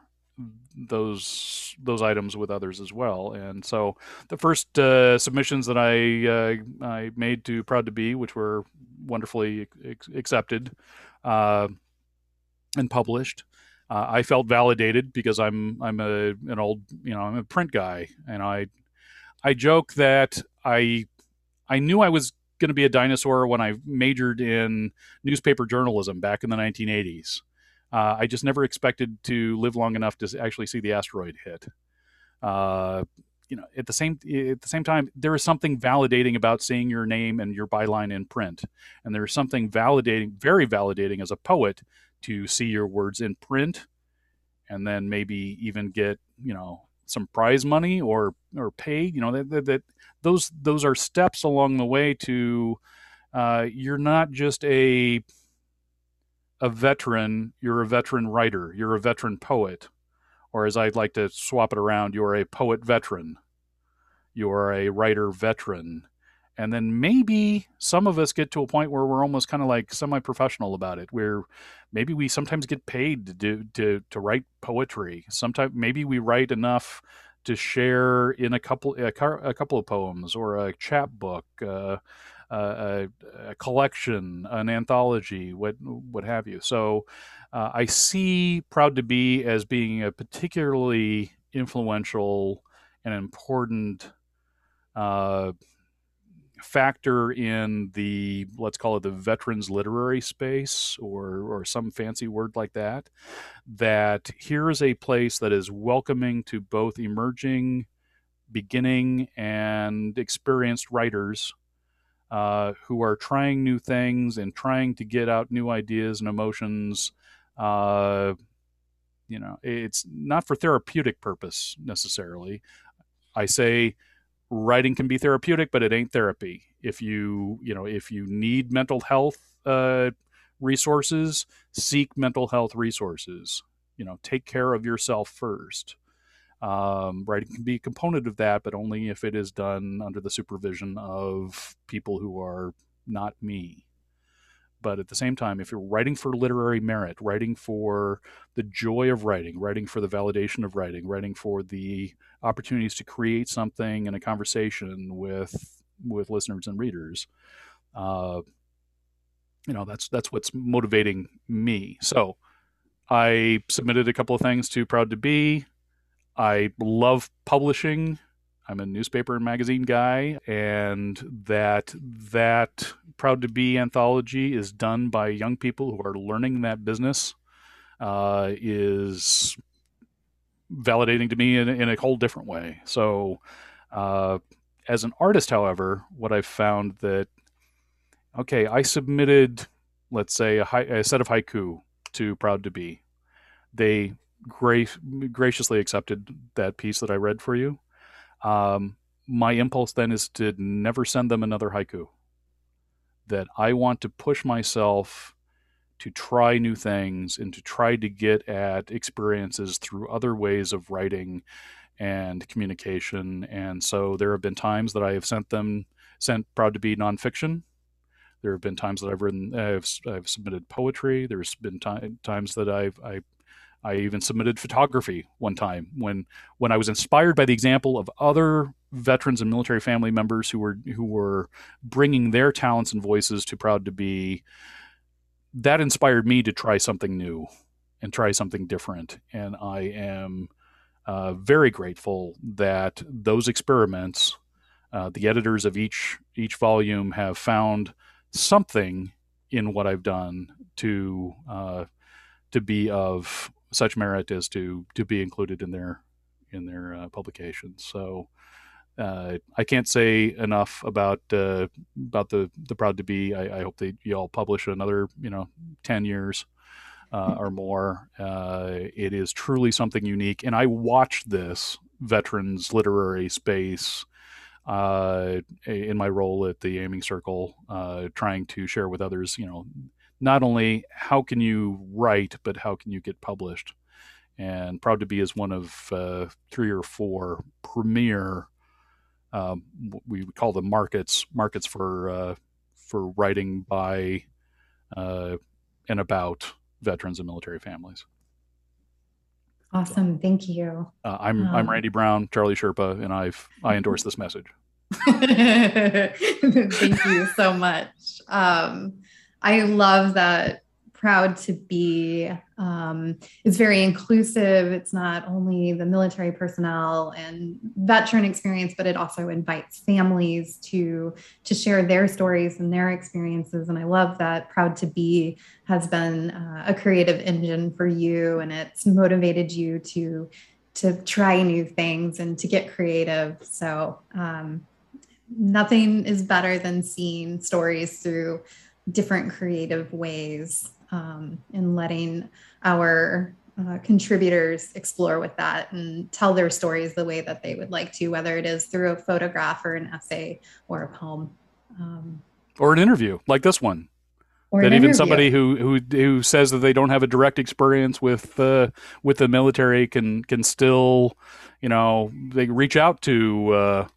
those those items with others as well. And so the first uh, submissions that i uh, i made to proud to be which were wonderfully ex- accepted uh, and published uh, I felt validated because I'm I'm a an old you know I'm a print guy and I I joke that I I knew I was going to be a dinosaur when I majored in newspaper journalism back in the 1980s. Uh, I just never expected to live long enough to actually see the asteroid hit. Uh, you know, at the same at the same time, there is something validating about seeing your name and your byline in print, and there is something validating, very validating as a poet to see your words in print, and then maybe even get you know some prize money or or pay. You know that, that, that those those are steps along the way to uh, you're not just a a veteran. You're a veteran writer. You're a veteran poet, or as I'd like to swap it around, you're a poet veteran. You're a writer veteran, and then maybe some of us get to a point where we're almost kind of like semi-professional about it where maybe we sometimes get paid to do to to write poetry. Sometimes maybe we write enough to share in a couple a, a couple of poems or a chapbook uh, a, a, collection an anthology what what have you. So uh, i see proud to be as being a particularly influential and important uh, factor in the let's call it the veterans literary space or or some fancy word like that that here is a place that is welcoming to both emerging beginning and experienced writers uh, who are trying new things and trying to get out new ideas and emotions uh, you know it's not for therapeutic purpose necessarily. I say writing can be therapeutic, but it ain't therapy. If you, you know, if you need mental health uh, resources, seek mental health resources. You know, take care of yourself first. Um, writing can be a component of that, but only if it is done under the supervision of people who are not me. But at the same time, if you're writing for literary merit, writing for the joy of writing, writing for the validation of writing, writing for the opportunities to create something in a conversation with with listeners and readers, uh, you know, that's that's what's motivating me. So I submitted a couple of things to Proud to Be. I love publishing. I'm a newspaper and magazine guy, and that that Proud to Be anthology is done by young people who are learning that business uh, is validating to me in, in, a whole different way. So, uh, as an artist, however, what I've found that okay, I submitted, let's say, a, hi- a set of haiku to Proud to Be. They gra- graciously accepted that piece that I read for you um, my impulse then is to never send them another haiku. That I want to push myself to try new things and to try to get at experiences through other ways of writing and communication. And so there have been times that I have sent them, sent Proud to Be nonfiction. There have been times that I've written, I've, I've submitted poetry. There's been t- times that I've I I even submitted photography one time when when I was inspired by the example of other veterans and military family members who were who were bringing their talents and voices to Proud to Be. That inspired me to try something new and try something different, and I am uh, very grateful that those experiments, uh, the editors of each each volume have found something in what I've done to uh, to be of such merit as to to be included in their in their uh, publications. So uh, I can't say enough about uh, about the the proud to be. I, I hope that you all publish another you know ten years uh, or more. Uh, it is truly something unique, and I watched this veterans literary space. Uh, in my role at the Aiming Circle, trying to share with others, you know, not only how can you write, but how can you get published. And Proud to Be is one of uh, three or four premier, um, we call them markets, markets for uh, for writing by uh, and about veterans and military families. Awesome, thank you. Uh, I'm um, I'm Randy Brown, Charlie Sherpa, and I've I endorse this message. thank you so much. Um, I love that proud to be um, it's very inclusive. It's not only the military personnel and veteran experience but it also invites families to to share their stories and their experiences. And i love that proud to be has been uh, a creative engine for you and it's motivated you to to try new things and to get creative. So um, nothing is better than seeing stories through different creative ways um, and letting our uh, contributors explore with that and tell their stories the way that they would like to, whether it is through a photograph or an essay or a poem. Um, or an interview like this one. Or that even somebody who, who who says that they don't have a direct experience with uh, with the military can can still, you know, they reach out to uh,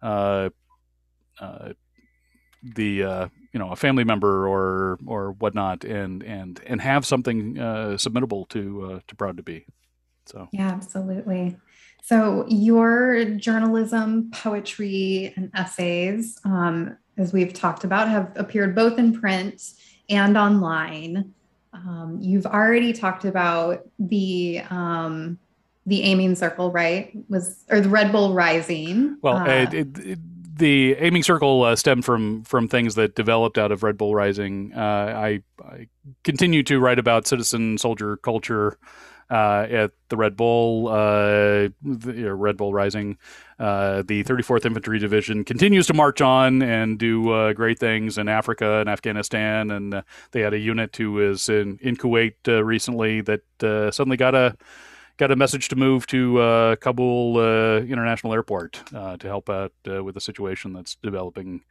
uh, uh the uh, you know a family member or or whatnot, and and and have something uh, submittable to uh, to Proud to Be. So yeah, absolutely. So your journalism, poetry, and essays, um, as we've talked about, have appeared both in print and online. Um, you've already talked about the um, the aiming circle, right? Was or the Red Bull Rising? Well, uh, it, it, it, the aiming circle uh, stemmed from from things that developed out of Red Bull Rising. Uh, I, I, continue to write about citizen soldier culture uh, at the Red Bull, uh, the, Red Bull Rising. Uh, the 34th Infantry Division continues to march on and do uh, great things in Africa and Afghanistan. And they had a unit who was in, in Kuwait recently that suddenly got a got a message to move to Kabul International Airport to help out with the situation that's developing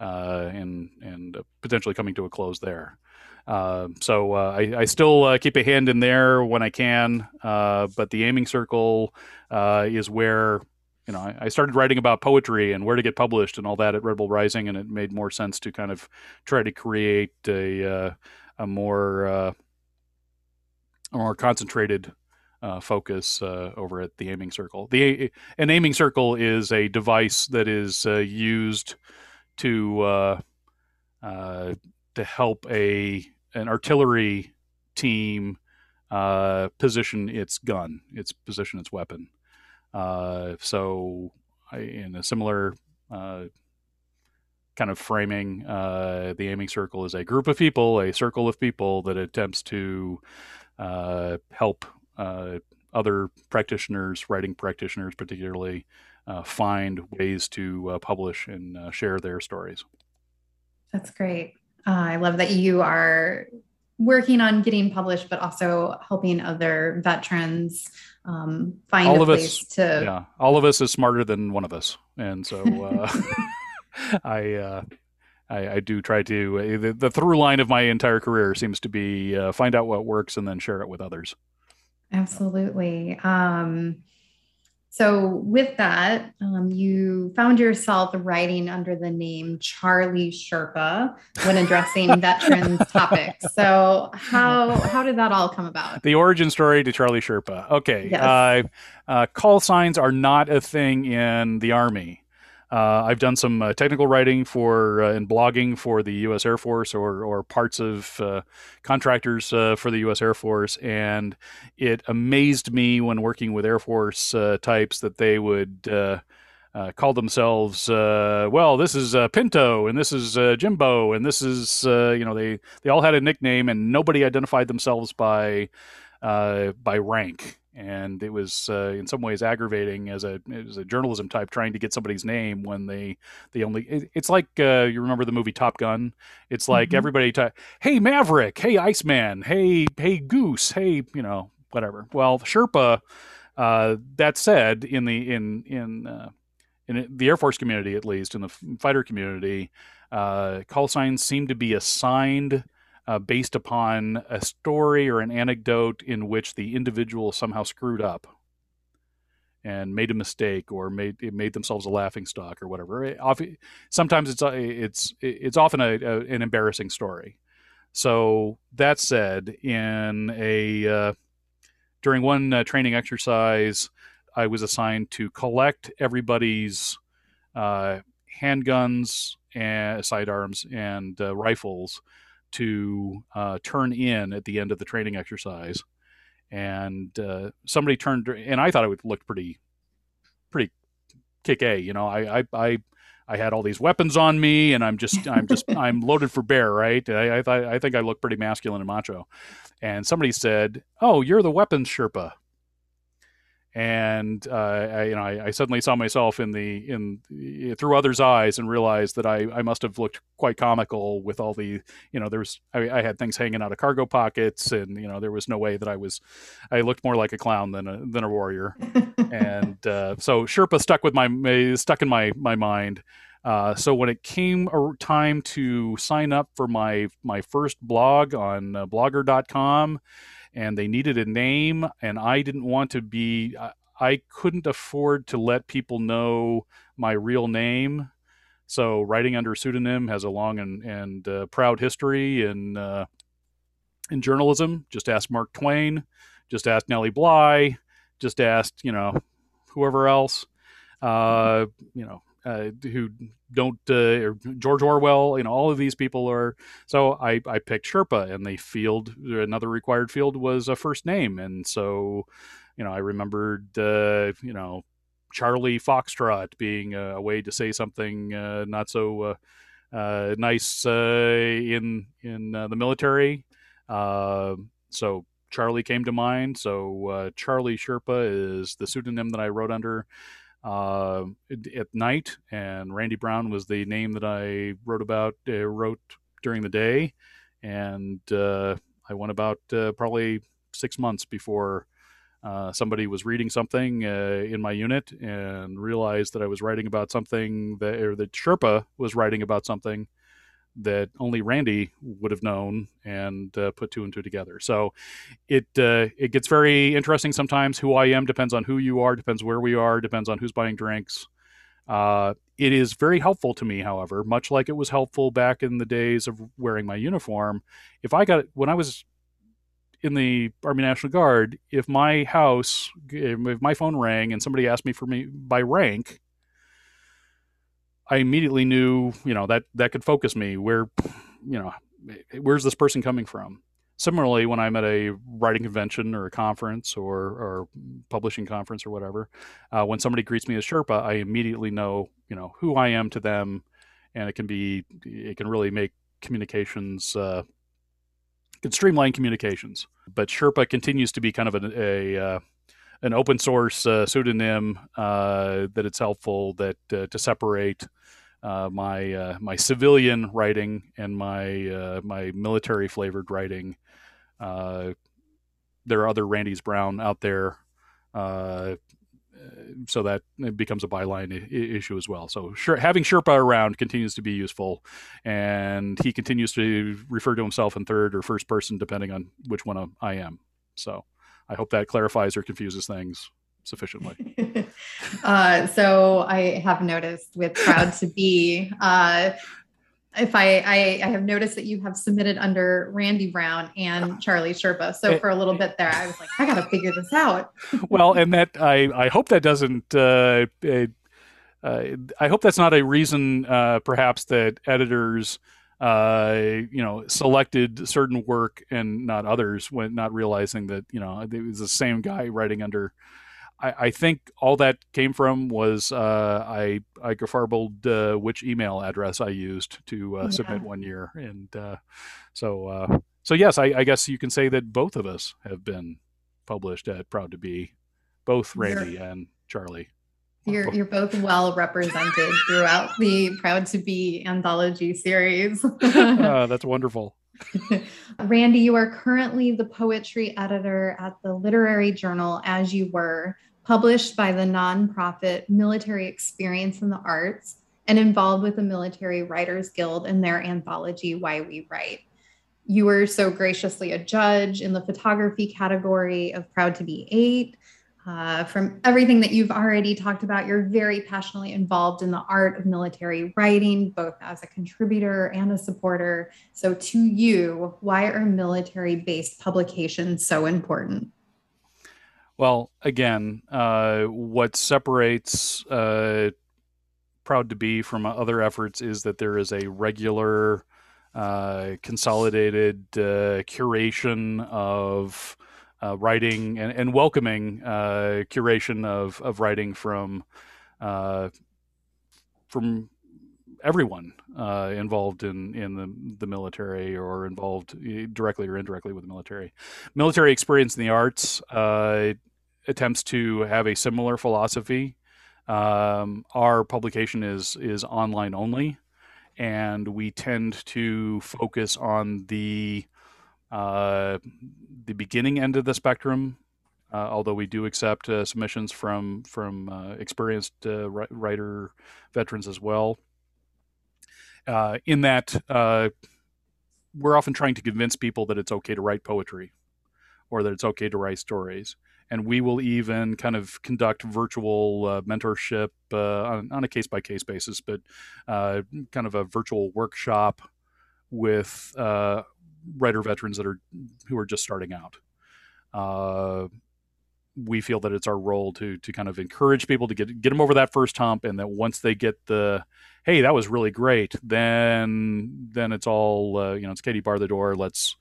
and and potentially coming to a close there. Uh, so uh, I, I, still uh, keep a hand in there when I can, uh, but the aiming circle uh, is where you know I, I, started writing about poetry and where to get published and all that at Red Bull Rising, and it made more sense to kind of try to create a uh, a more a more concentrated. Focus over at the aiming circle. The an aiming circle is a device that is used to to help a an artillery team uh, position its gun, its position its weapon. Uh, so, in a similar uh, kind of framing, uh, the aiming circle is a group of people, a circle of people that attempts to uh, help uh, other practitioners, writing practitioners particularly, find ways to publish and share their stories. That's great. Uh, I love that you are working on getting published, but also helping other veterans um, find all a of place us, to. Yeah, all of us is smarter than one of us, and so uh, I, uh, I, I do try to. Uh, the, the, through line of my entire career seems to be uh, find out what works and then share it with others. Absolutely. Um, so, with that, um, you found yourself writing under the name Charlie Sherpa when addressing veterans topics. So, how how did that all come about? The origin story to Charlie Sherpa. Okay, yes. uh, uh, call signs are not a thing in the army. Uh, I've done some uh, technical writing for uh, and blogging for the U.S. Air Force or or parts of uh, contractors uh, for the U.S. Air Force, and it amazed me when working with Air Force uh, types that they would. call themselves well. This is Pinto, and this is Jimbo, and this is you know they they all had a nickname, and nobody identified themselves by by rank. And it was uh, in some ways aggravating as a as a journalism type trying to get somebody's name when they they only it, it's like uh, you remember the movie Top Gun? It's like mm-hmm. everybody hey Maverick! Hey Iceman! Hey hey Goose! Hey you know whatever. Well Sherpa uh, that said in the in in uh, in the Air Force community at least in the fighter community uh, call signs seem to be assigned uh, based upon a story or an anecdote in which the individual somehow screwed up and made a mistake or made made themselves a laughing stock or whatever. It, sometimes it's uh, it's it's often a, a, an embarrassing story. So that said, in a uh, during one uh, training exercise, I was assigned to collect everybody's uh, handguns and sidearms and uh, rifles to uh, turn in at the end of the training exercise, and uh, somebody turned, and I thought it looked pretty, pretty kick a. You know, I, I, I, I had all these weapons on me, and I'm just, I'm just, I'm loaded for bear, right? I, I I think I look pretty masculine and macho. And somebody said, "Oh, you're the weapons Sherpa." And uh, I, you know, I, I, suddenly saw myself in the in through others' eyes and realized that I, I must have looked quite comical with all the you know there was I, I, had things hanging out of cargo pockets and you know there was no way that I was I looked more like a clown than a than a warrior and uh, so Sherpa stuck with my stuck in my my mind. Uh, so when it came a time to sign up for my my first blog on uh, blogger.com and they needed a name and i didn't want to be i couldn't afford to let people know my real name So writing under pseudonym has a long and, and uh, proud history in uh, in journalism. Just ask Mark Twain. Just ask Nellie Bly. Just ask you know whoever else. Uh, you know uh, who don't uh, George Orwell. You know, all of these people are. So I I picked Sherpa, and the field another required field was a first name, and so you know I remembered uh, you know Charlie Foxtrot being a, way to say something uh, not so uh, uh, nice in in the military. so Charlie came to mind. So Charlie Sherpa is the pseudonym that I wrote under uh, at night, and Randy Brown was the name that I wrote about, uh, wrote during the day, and uh, I went about uh, probably six months before uh, somebody was reading something uh, in my unit and realized that I was writing about something that, or that Sherpa was writing about something that only Randy would have known and uh, put two and two together. So it uh, it gets very interesting sometimes. Who I am depends on who you are, depends where we are, depends on who's buying drinks. Uh, it is very helpful to me, however, much like it was helpful back in the days of wearing my uniform. If I got when I was in the Army National Guard, if my house, if my phone rang and somebody asked me for me by rank, I immediately knew, you know, that that could focus me. Where, you know, where's this person coming from? Similarly, when I'm at a writing convention or a conference or, or publishing conference or whatever, uh, when somebody greets me as Sherpa, I immediately know, you know, who I am to them, and it can be, it can really make communications, uh, can streamline communications. But Sherpa continues to be kind of a, a uh, an open source uh, pseudonym uh, that it's helpful that uh, to separate uh, my uh, my civilian writing and my my military flavored writing. there are other Randy's Brown out there, so that it becomes a byline I- issue as well. So sure, having Sherpa around continues to be useful, and he continues to refer to himself in third or first person depending on which one I am. So. I hope that clarifies or confuses things sufficiently. uh, so I have noticed with Proud to Be, uh, if I, I, I have noticed that you have submitted under Randy Brown and Charlie Sherpa. So for a little bit there, I was like, I got to figure this out. well, and that I I hope that doesn't. Uh, uh, I hope that's not a reason, uh, perhaps, that editors uh, you know, selected certain work and not others when not realizing that, you know, it was the same guy writing under. I, I think all that came from was uh, I I garbled uh, which email address I used to uh, yeah. submit one year, and uh, so uh, so yes, I, I, guess you can say that both of us have been published at Proud to Be, both Randy and Charlie. You're you're both well represented throughout the Proud to Be anthology series. uh, that's wonderful. Randy, you are currently the poetry editor at the literary journal As You Were, published by the nonprofit Military Experience in the Arts, and involved with the Military Writers Guild and their anthology Why We Write. You were so graciously a judge in the photography category of Proud to Be Eight uh, from everything that you've already talked about, you're very passionately involved in the art of military writing, both as a contributor and a supporter. So, to you, why are military based publications so important? Well, again, uh, what separates uh, Proud to Be from other efforts is that there is a regular, uh, consolidated uh, curation of uh, writing and, and welcoming uh, curation of, of writing from uh, from everyone uh, involved in in the, the military or involved eh, directly or indirectly with the military. Military experience in the arts uh, attempts to have a similar philosophy. Um, our publication is is online only, and we tend to focus on the the beginning end of the spectrum, uh, although we do accept uh, submissions from from uh, experienced uh, writer veterans as well. Uh, in that, we're often trying to convince people that it's okay to write poetry, or that it's okay to write stories. and we will even kind of conduct virtual uh, mentorship uh, on, on, a case by case basis, but uh, kind of a virtual workshop with writer veterans that are who are just starting out. Uh, we feel that it's our role to to kind of encourage people to get get them over that first hump, and that once they get the hey, that was really great, then then it's all uh, you know, it's Katie bar the door. Let's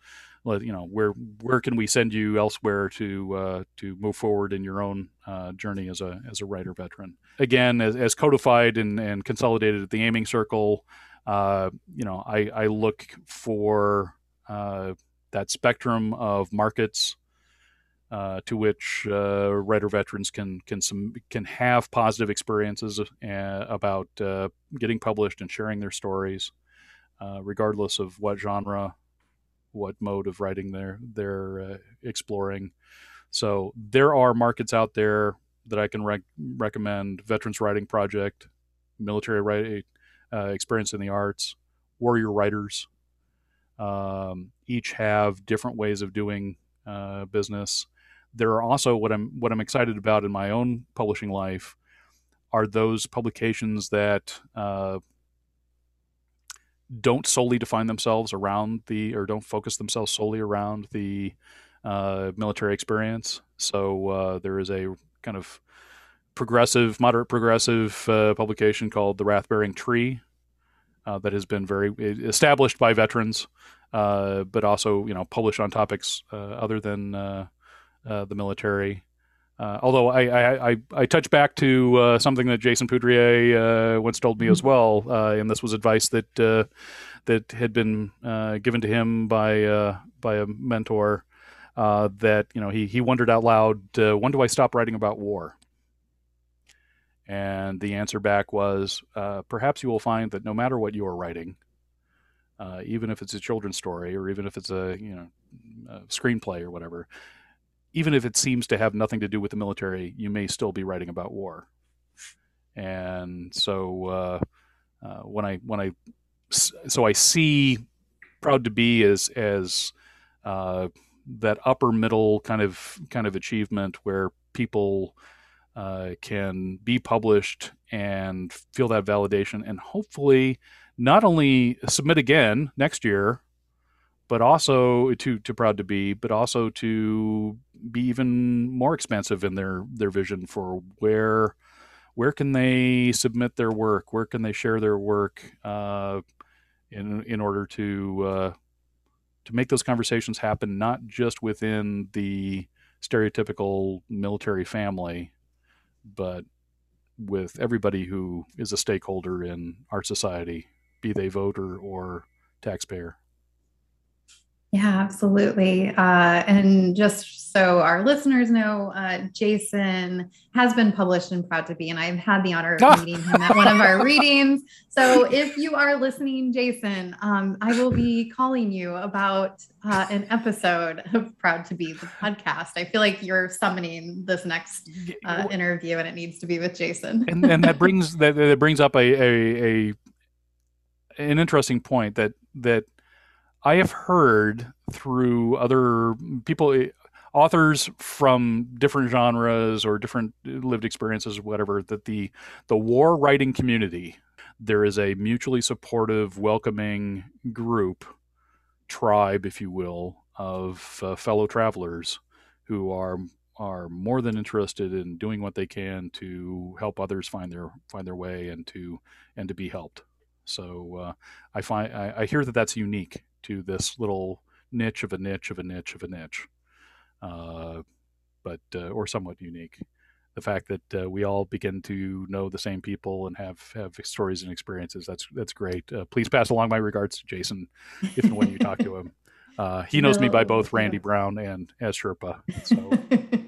let you know where where can we send you elsewhere to uh, to move forward in your own uh, journey as a as a writer veteran. Again, as, as codified and, and consolidated at the aiming circle, uh, you know, I, I look for uh, that spectrum of markets uh, to which uh, writer veterans can can some can have positive experiences uh, about uh, getting published and sharing their stories, regardless of what genre, what mode of writing they're they're exploring. So there are markets out there that I can rec- recommend: Veterans Writing Project, Military Writing Experience in the Arts, Warrior Writers. Um, each have different ways of doing uh, business there are also what I'm what I'm excited about in my own publishing life are those publications that uh, don't solely define themselves around the or don't focus themselves solely around the uh, military experience. So uh, there is a kind of progressive, moderate progressive uh, publication called The Wrath Bearing Tree uh, that has been very established by veterans, uh, but also you know published on topics other than uh, the military. Uh, although I, I, I, I, touch back to uh, something that Jason Poudrier uh, once told me mm-hmm. as well, uh, and this was advice that uh, that had been given to him by by a mentor. that you know he he wondered out loud, when do I stop writing about war? And the answer back was, perhaps you will find that no matter what you are writing, even if it's a children's story or even if it's a you know a screenplay or whatever, even if it seems to have nothing to do with the military, you may still be writing about war. And so uh, uh, when I when I so I see proud to be as as uh, that upper middle kind of kind of achievement where people uh, can be published and feel that validation and hopefully not only submit again next year but also to to proud to be, but also to be even more expansive in their their vision for where where can they submit their work, where can they share their work, uh, in in order to uh, to make those conversations happen, not just within the stereotypical military family, but with everybody who is a stakeholder in our society, be they voter or taxpayer. Yeah, absolutely. Uh, and just so our listeners know, uh, Jason has been published in Proud to Be, and I've had the honor of meeting him at one of our readings. So if you are listening, Jason, um, I will be calling you about uh, an episode of Proud to Be, the podcast. I feel like you're summoning this next uh, interview, and it needs to be with Jason. and, and that brings that, that brings up a, a, a an interesting point that that I have heard through other people, eh, authors from different genres or different lived experiences, whatever, that the the war writing community there is a mutually supportive, welcoming group, tribe, if you will, of uh, fellow travelers who are are more than interested in doing what they can to help others find their find their way and to and to be helped. So uh, I find I, I, hear that that's unique to this little niche of a niche of a niche of a niche, uh, but uh, or somewhat unique. The fact that uh, we all begin to know the same people and have have stories and experiences that's that's great. Uh, please pass along my regards to Jason if and when you talk to him. Uh, he knows no, me by both Randy Brown and as Sherpa. So.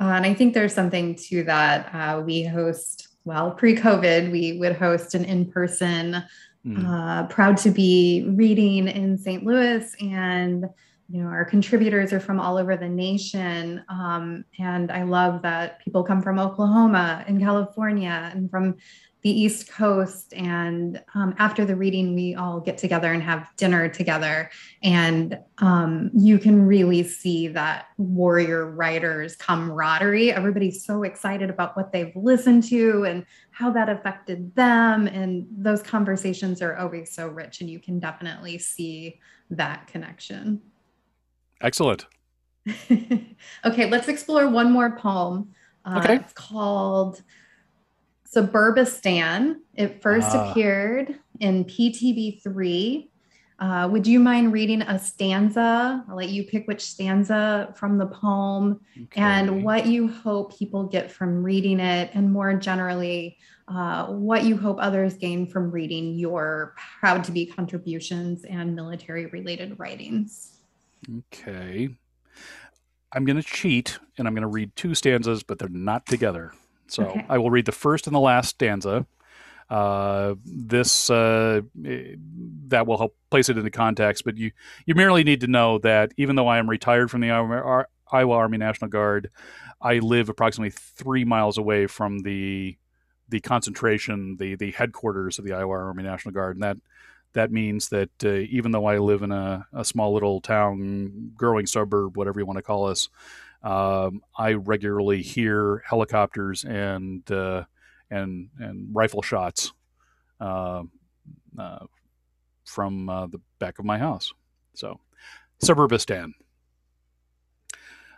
Uh, and I think there's something to that. we host well pre-COVID, we would host an in-person Mm. Uh, proud to be reading in St. Louis, and you know, our contributors are from all over the nation. Um, and I love that people come from Oklahoma and California and from the East Coast. And um, after the reading, we all get together and have dinner together. And um, you can really see that warrior writers' camaraderie. Everybody's so excited about what they've listened to and how that affected them. And those conversations are always so rich, and you can definitely see that connection. Excellent. okay, let's explore one more poem. Uh, okay. It's called Suburbistan. It first ah. appeared in PTB 3. Uh, would you mind reading a stanza? I'll let you pick which stanza from the poem okay. and what you hope people get from reading it, and more generally, uh, what you hope others gain from reading your proud to be contributions and military related writings. Okay. I'm going to cheat and I'm going to read two stanzas, but they're not together. So okay. I will read the first and the last stanza. Uh, this uh, that will help place it into context, but you you merely need to know that even though I am retired from the Iowa Army National Guard, I live approximately three miles away from the the concentration, the the headquarters of the Iowa Army National Guard, and that that means that uh, even though I live in a, a, small little town, growing suburb, whatever you want to call us, um, I regularly hear helicopters and uh, and and rifle shots uh, uh, from uh, the back of my house. So, Suburbistan.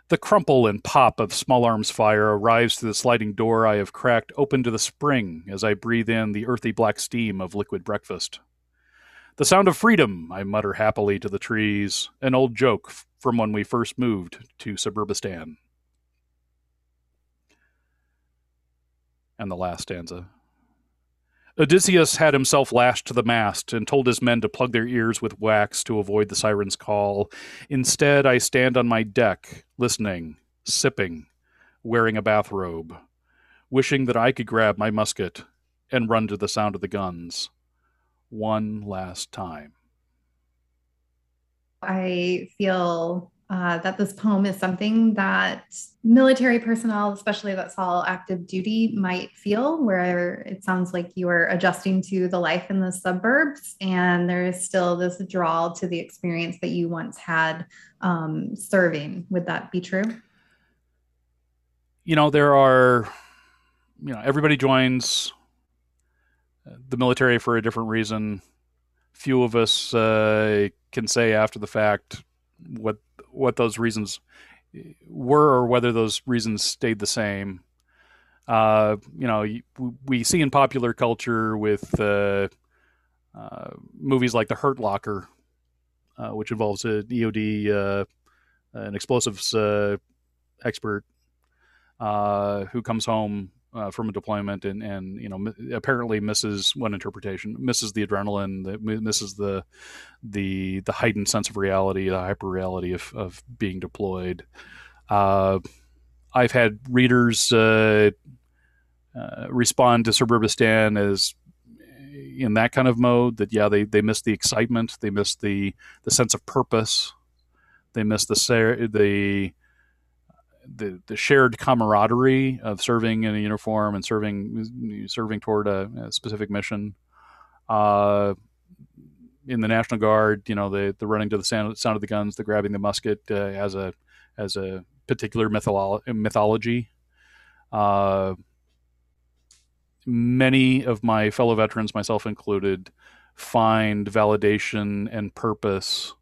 The crumple and pop of small arms fire arrives through the sliding door I have cracked open to the spring as I breathe in the earthy black steam of liquid breakfast. The sound of freedom, I mutter happily to the trees, an old joke from when we first moved to Suburbistan. And the last stanza. Odysseus had himself lashed to the mast and told his men to plug their ears with wax to avoid the siren's call. Instead, I stand on my deck, listening, sipping, wearing a bathrobe, wishing that I could grab my musket and run to the sound of the guns one last time. I feel uh, that this poem is something that military personnel, especially that saw active duty, might feel, where it sounds like you are adjusting to the life in the suburbs, and there is still this draw to the experience that you once had um, serving. Would that be true? You know, there are, you know, everybody joins the military for a different reason. Few of us uh, can say after the fact what what those reasons were or whether those reasons stayed the same. Uh, you know, we see in popular culture with uh, uh, movies like The Hurt Locker, uh, which involves a EOD, uh, an explosives expert who comes home uh, from a deployment and and you know apparently misses one interpretation misses the adrenaline that misses the the the heightened sense of reality the hyper reality of, of being deployed. Uh, I've had readers uh, uh respond to Suburbistan as in that kind of mode that yeah they they miss the excitement they miss the the sense of purpose they miss the the the the shared camaraderie of serving in a uniform and serving serving toward a, a specific mission. Uh, in the National Guard, you know, the the running to the sound, sound of the guns, the grabbing the musket uh, as a as a particular mytholo- mythology. Uh, many of my fellow veterans, myself included, find validation and purpose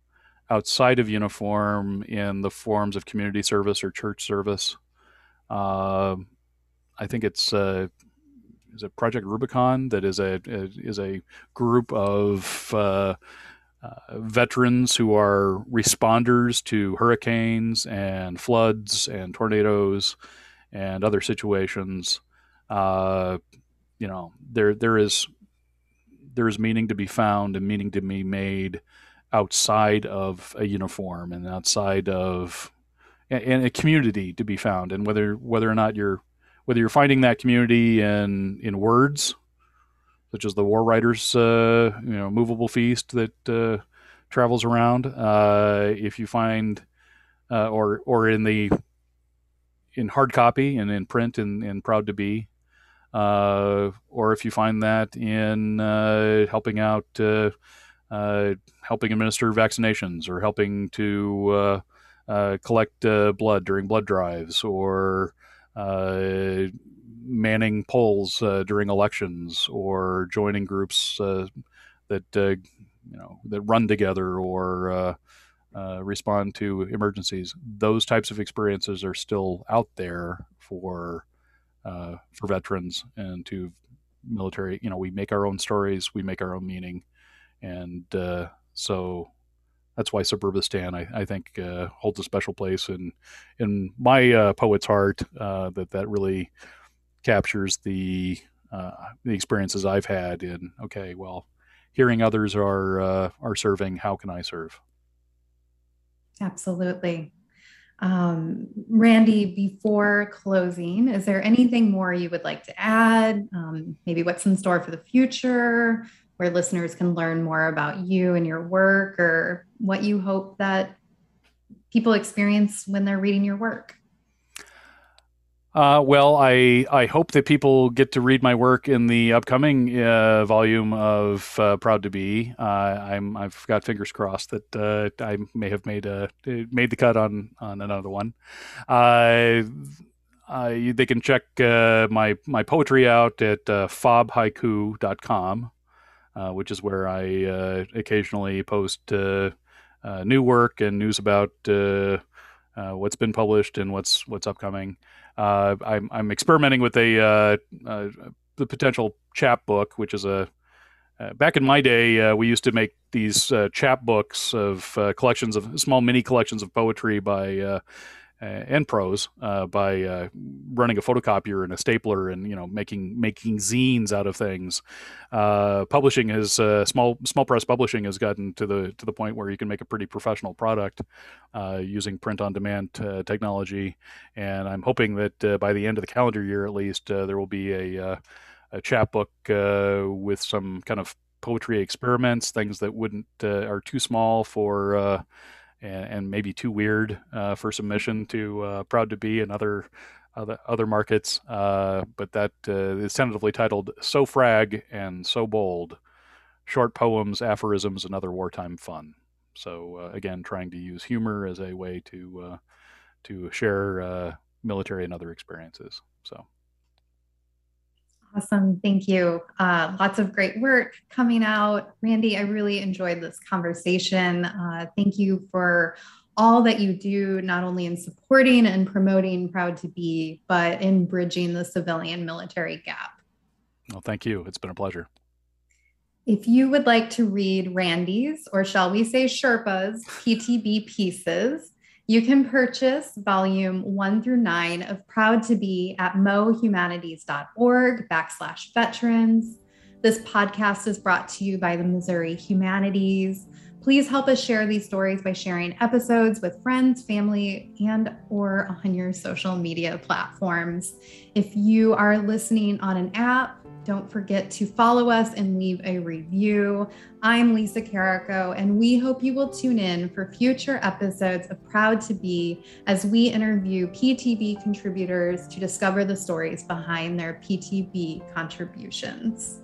outside of uniform in the forms of community service or church service. Uh, I think it's uh, is it Project Rubicon that is a, a is a group of uh, uh, veterans who are responders to hurricanes and floods and tornadoes and other situations. Uh, you know, there there is there is meaning to be found and meaning to be made outside of a uniform and outside of and a community to be found and whether whether or not you're whether you're finding that community in in words such as the war writers uh, you know movable feast that uh, travels around. Uh, if you find, uh, or or in the in hard copy and in print and, and proud to be, uh, or if you find that in uh, helping out, Uh, helping administer vaccinations, or helping to uh, uh, collect blood during blood drives, or manning polls during elections, or joining groups that you know that run together or uh, uh, respond to emergencies. Those types of experiences are still out there for uh, for veterans and to military. You know, we make our own stories, we make our own meaning, and uh, so that's why Suburbistan I, I think uh, holds a special place in in my uh, poet's heart. that that really captures the the experiences I've had in okay, well, hearing others are uh, are serving, how can I serve? Absolutely. Um, Randy, before closing, is there anything more you would like to add? Um, maybe what's in store for the future, where listeners can learn more about you and your work, or what you hope that people experience when they're reading your work? Uh, well, I I hope that people get to read my work in the upcoming uh, volume of uh, Proud to Be. Uh, I'm I've got fingers crossed that uh, I may have made a made the cut on on another one. Uh, they can check my my poetry out at fobhaiku.com, which is where I occasionally post new work and news about what's been published and what's what's upcoming. Uh, I'm, I'm experimenting with a uh, uh, the potential chap book, which is a uh, back in my day, uh, we used to make these uh, chap books of collections of small mini collections of poetry by Uh, and prose uh, by uh, running a photocopier and a stapler and you know making making zines out of things. publishing is small small press publishing has gotten to the to the point where you can make a pretty professional product using print on demand technology, and I'm hoping that by the end of the calendar year at least there will be a a chapbook uh, with some kind of poetry experiments, things that wouldn't uh, are too small for uh, and, and, maybe too weird uh, for submission to uh, Proud to Be and other other, other markets. Uh, but that is tentatively titled "So Frag and So Bold: Short Poems, Aphorisms, and Other Wartime Fun." So again, trying to use humor as a way to to share military and other experiences. So. Awesome. Thank you. Uh, lots of great work coming out. Randy, I really enjoyed this conversation. Uh, thank you for all that you do, not only in supporting and promoting Proud to Be, but in bridging the civilian military gap. Well, thank you. It's been a pleasure. If you would like to read Randy's, or shall we say Sherpa's, PTB pieces, you can purchase volume one through nine of Proud to Be at mohumanities.org backslash veterans. This podcast is brought to you by the Missouri Humanities. Please help us share these stories by sharing episodes with friends, family, and or on your social media platforms. If you are listening on an app, don't forget to follow us and leave a review. I'm Lisa Carrico, and we hope you will tune in for future episodes of Proud to Be as we interview PTB contributors to discover the stories behind their PTB contributions.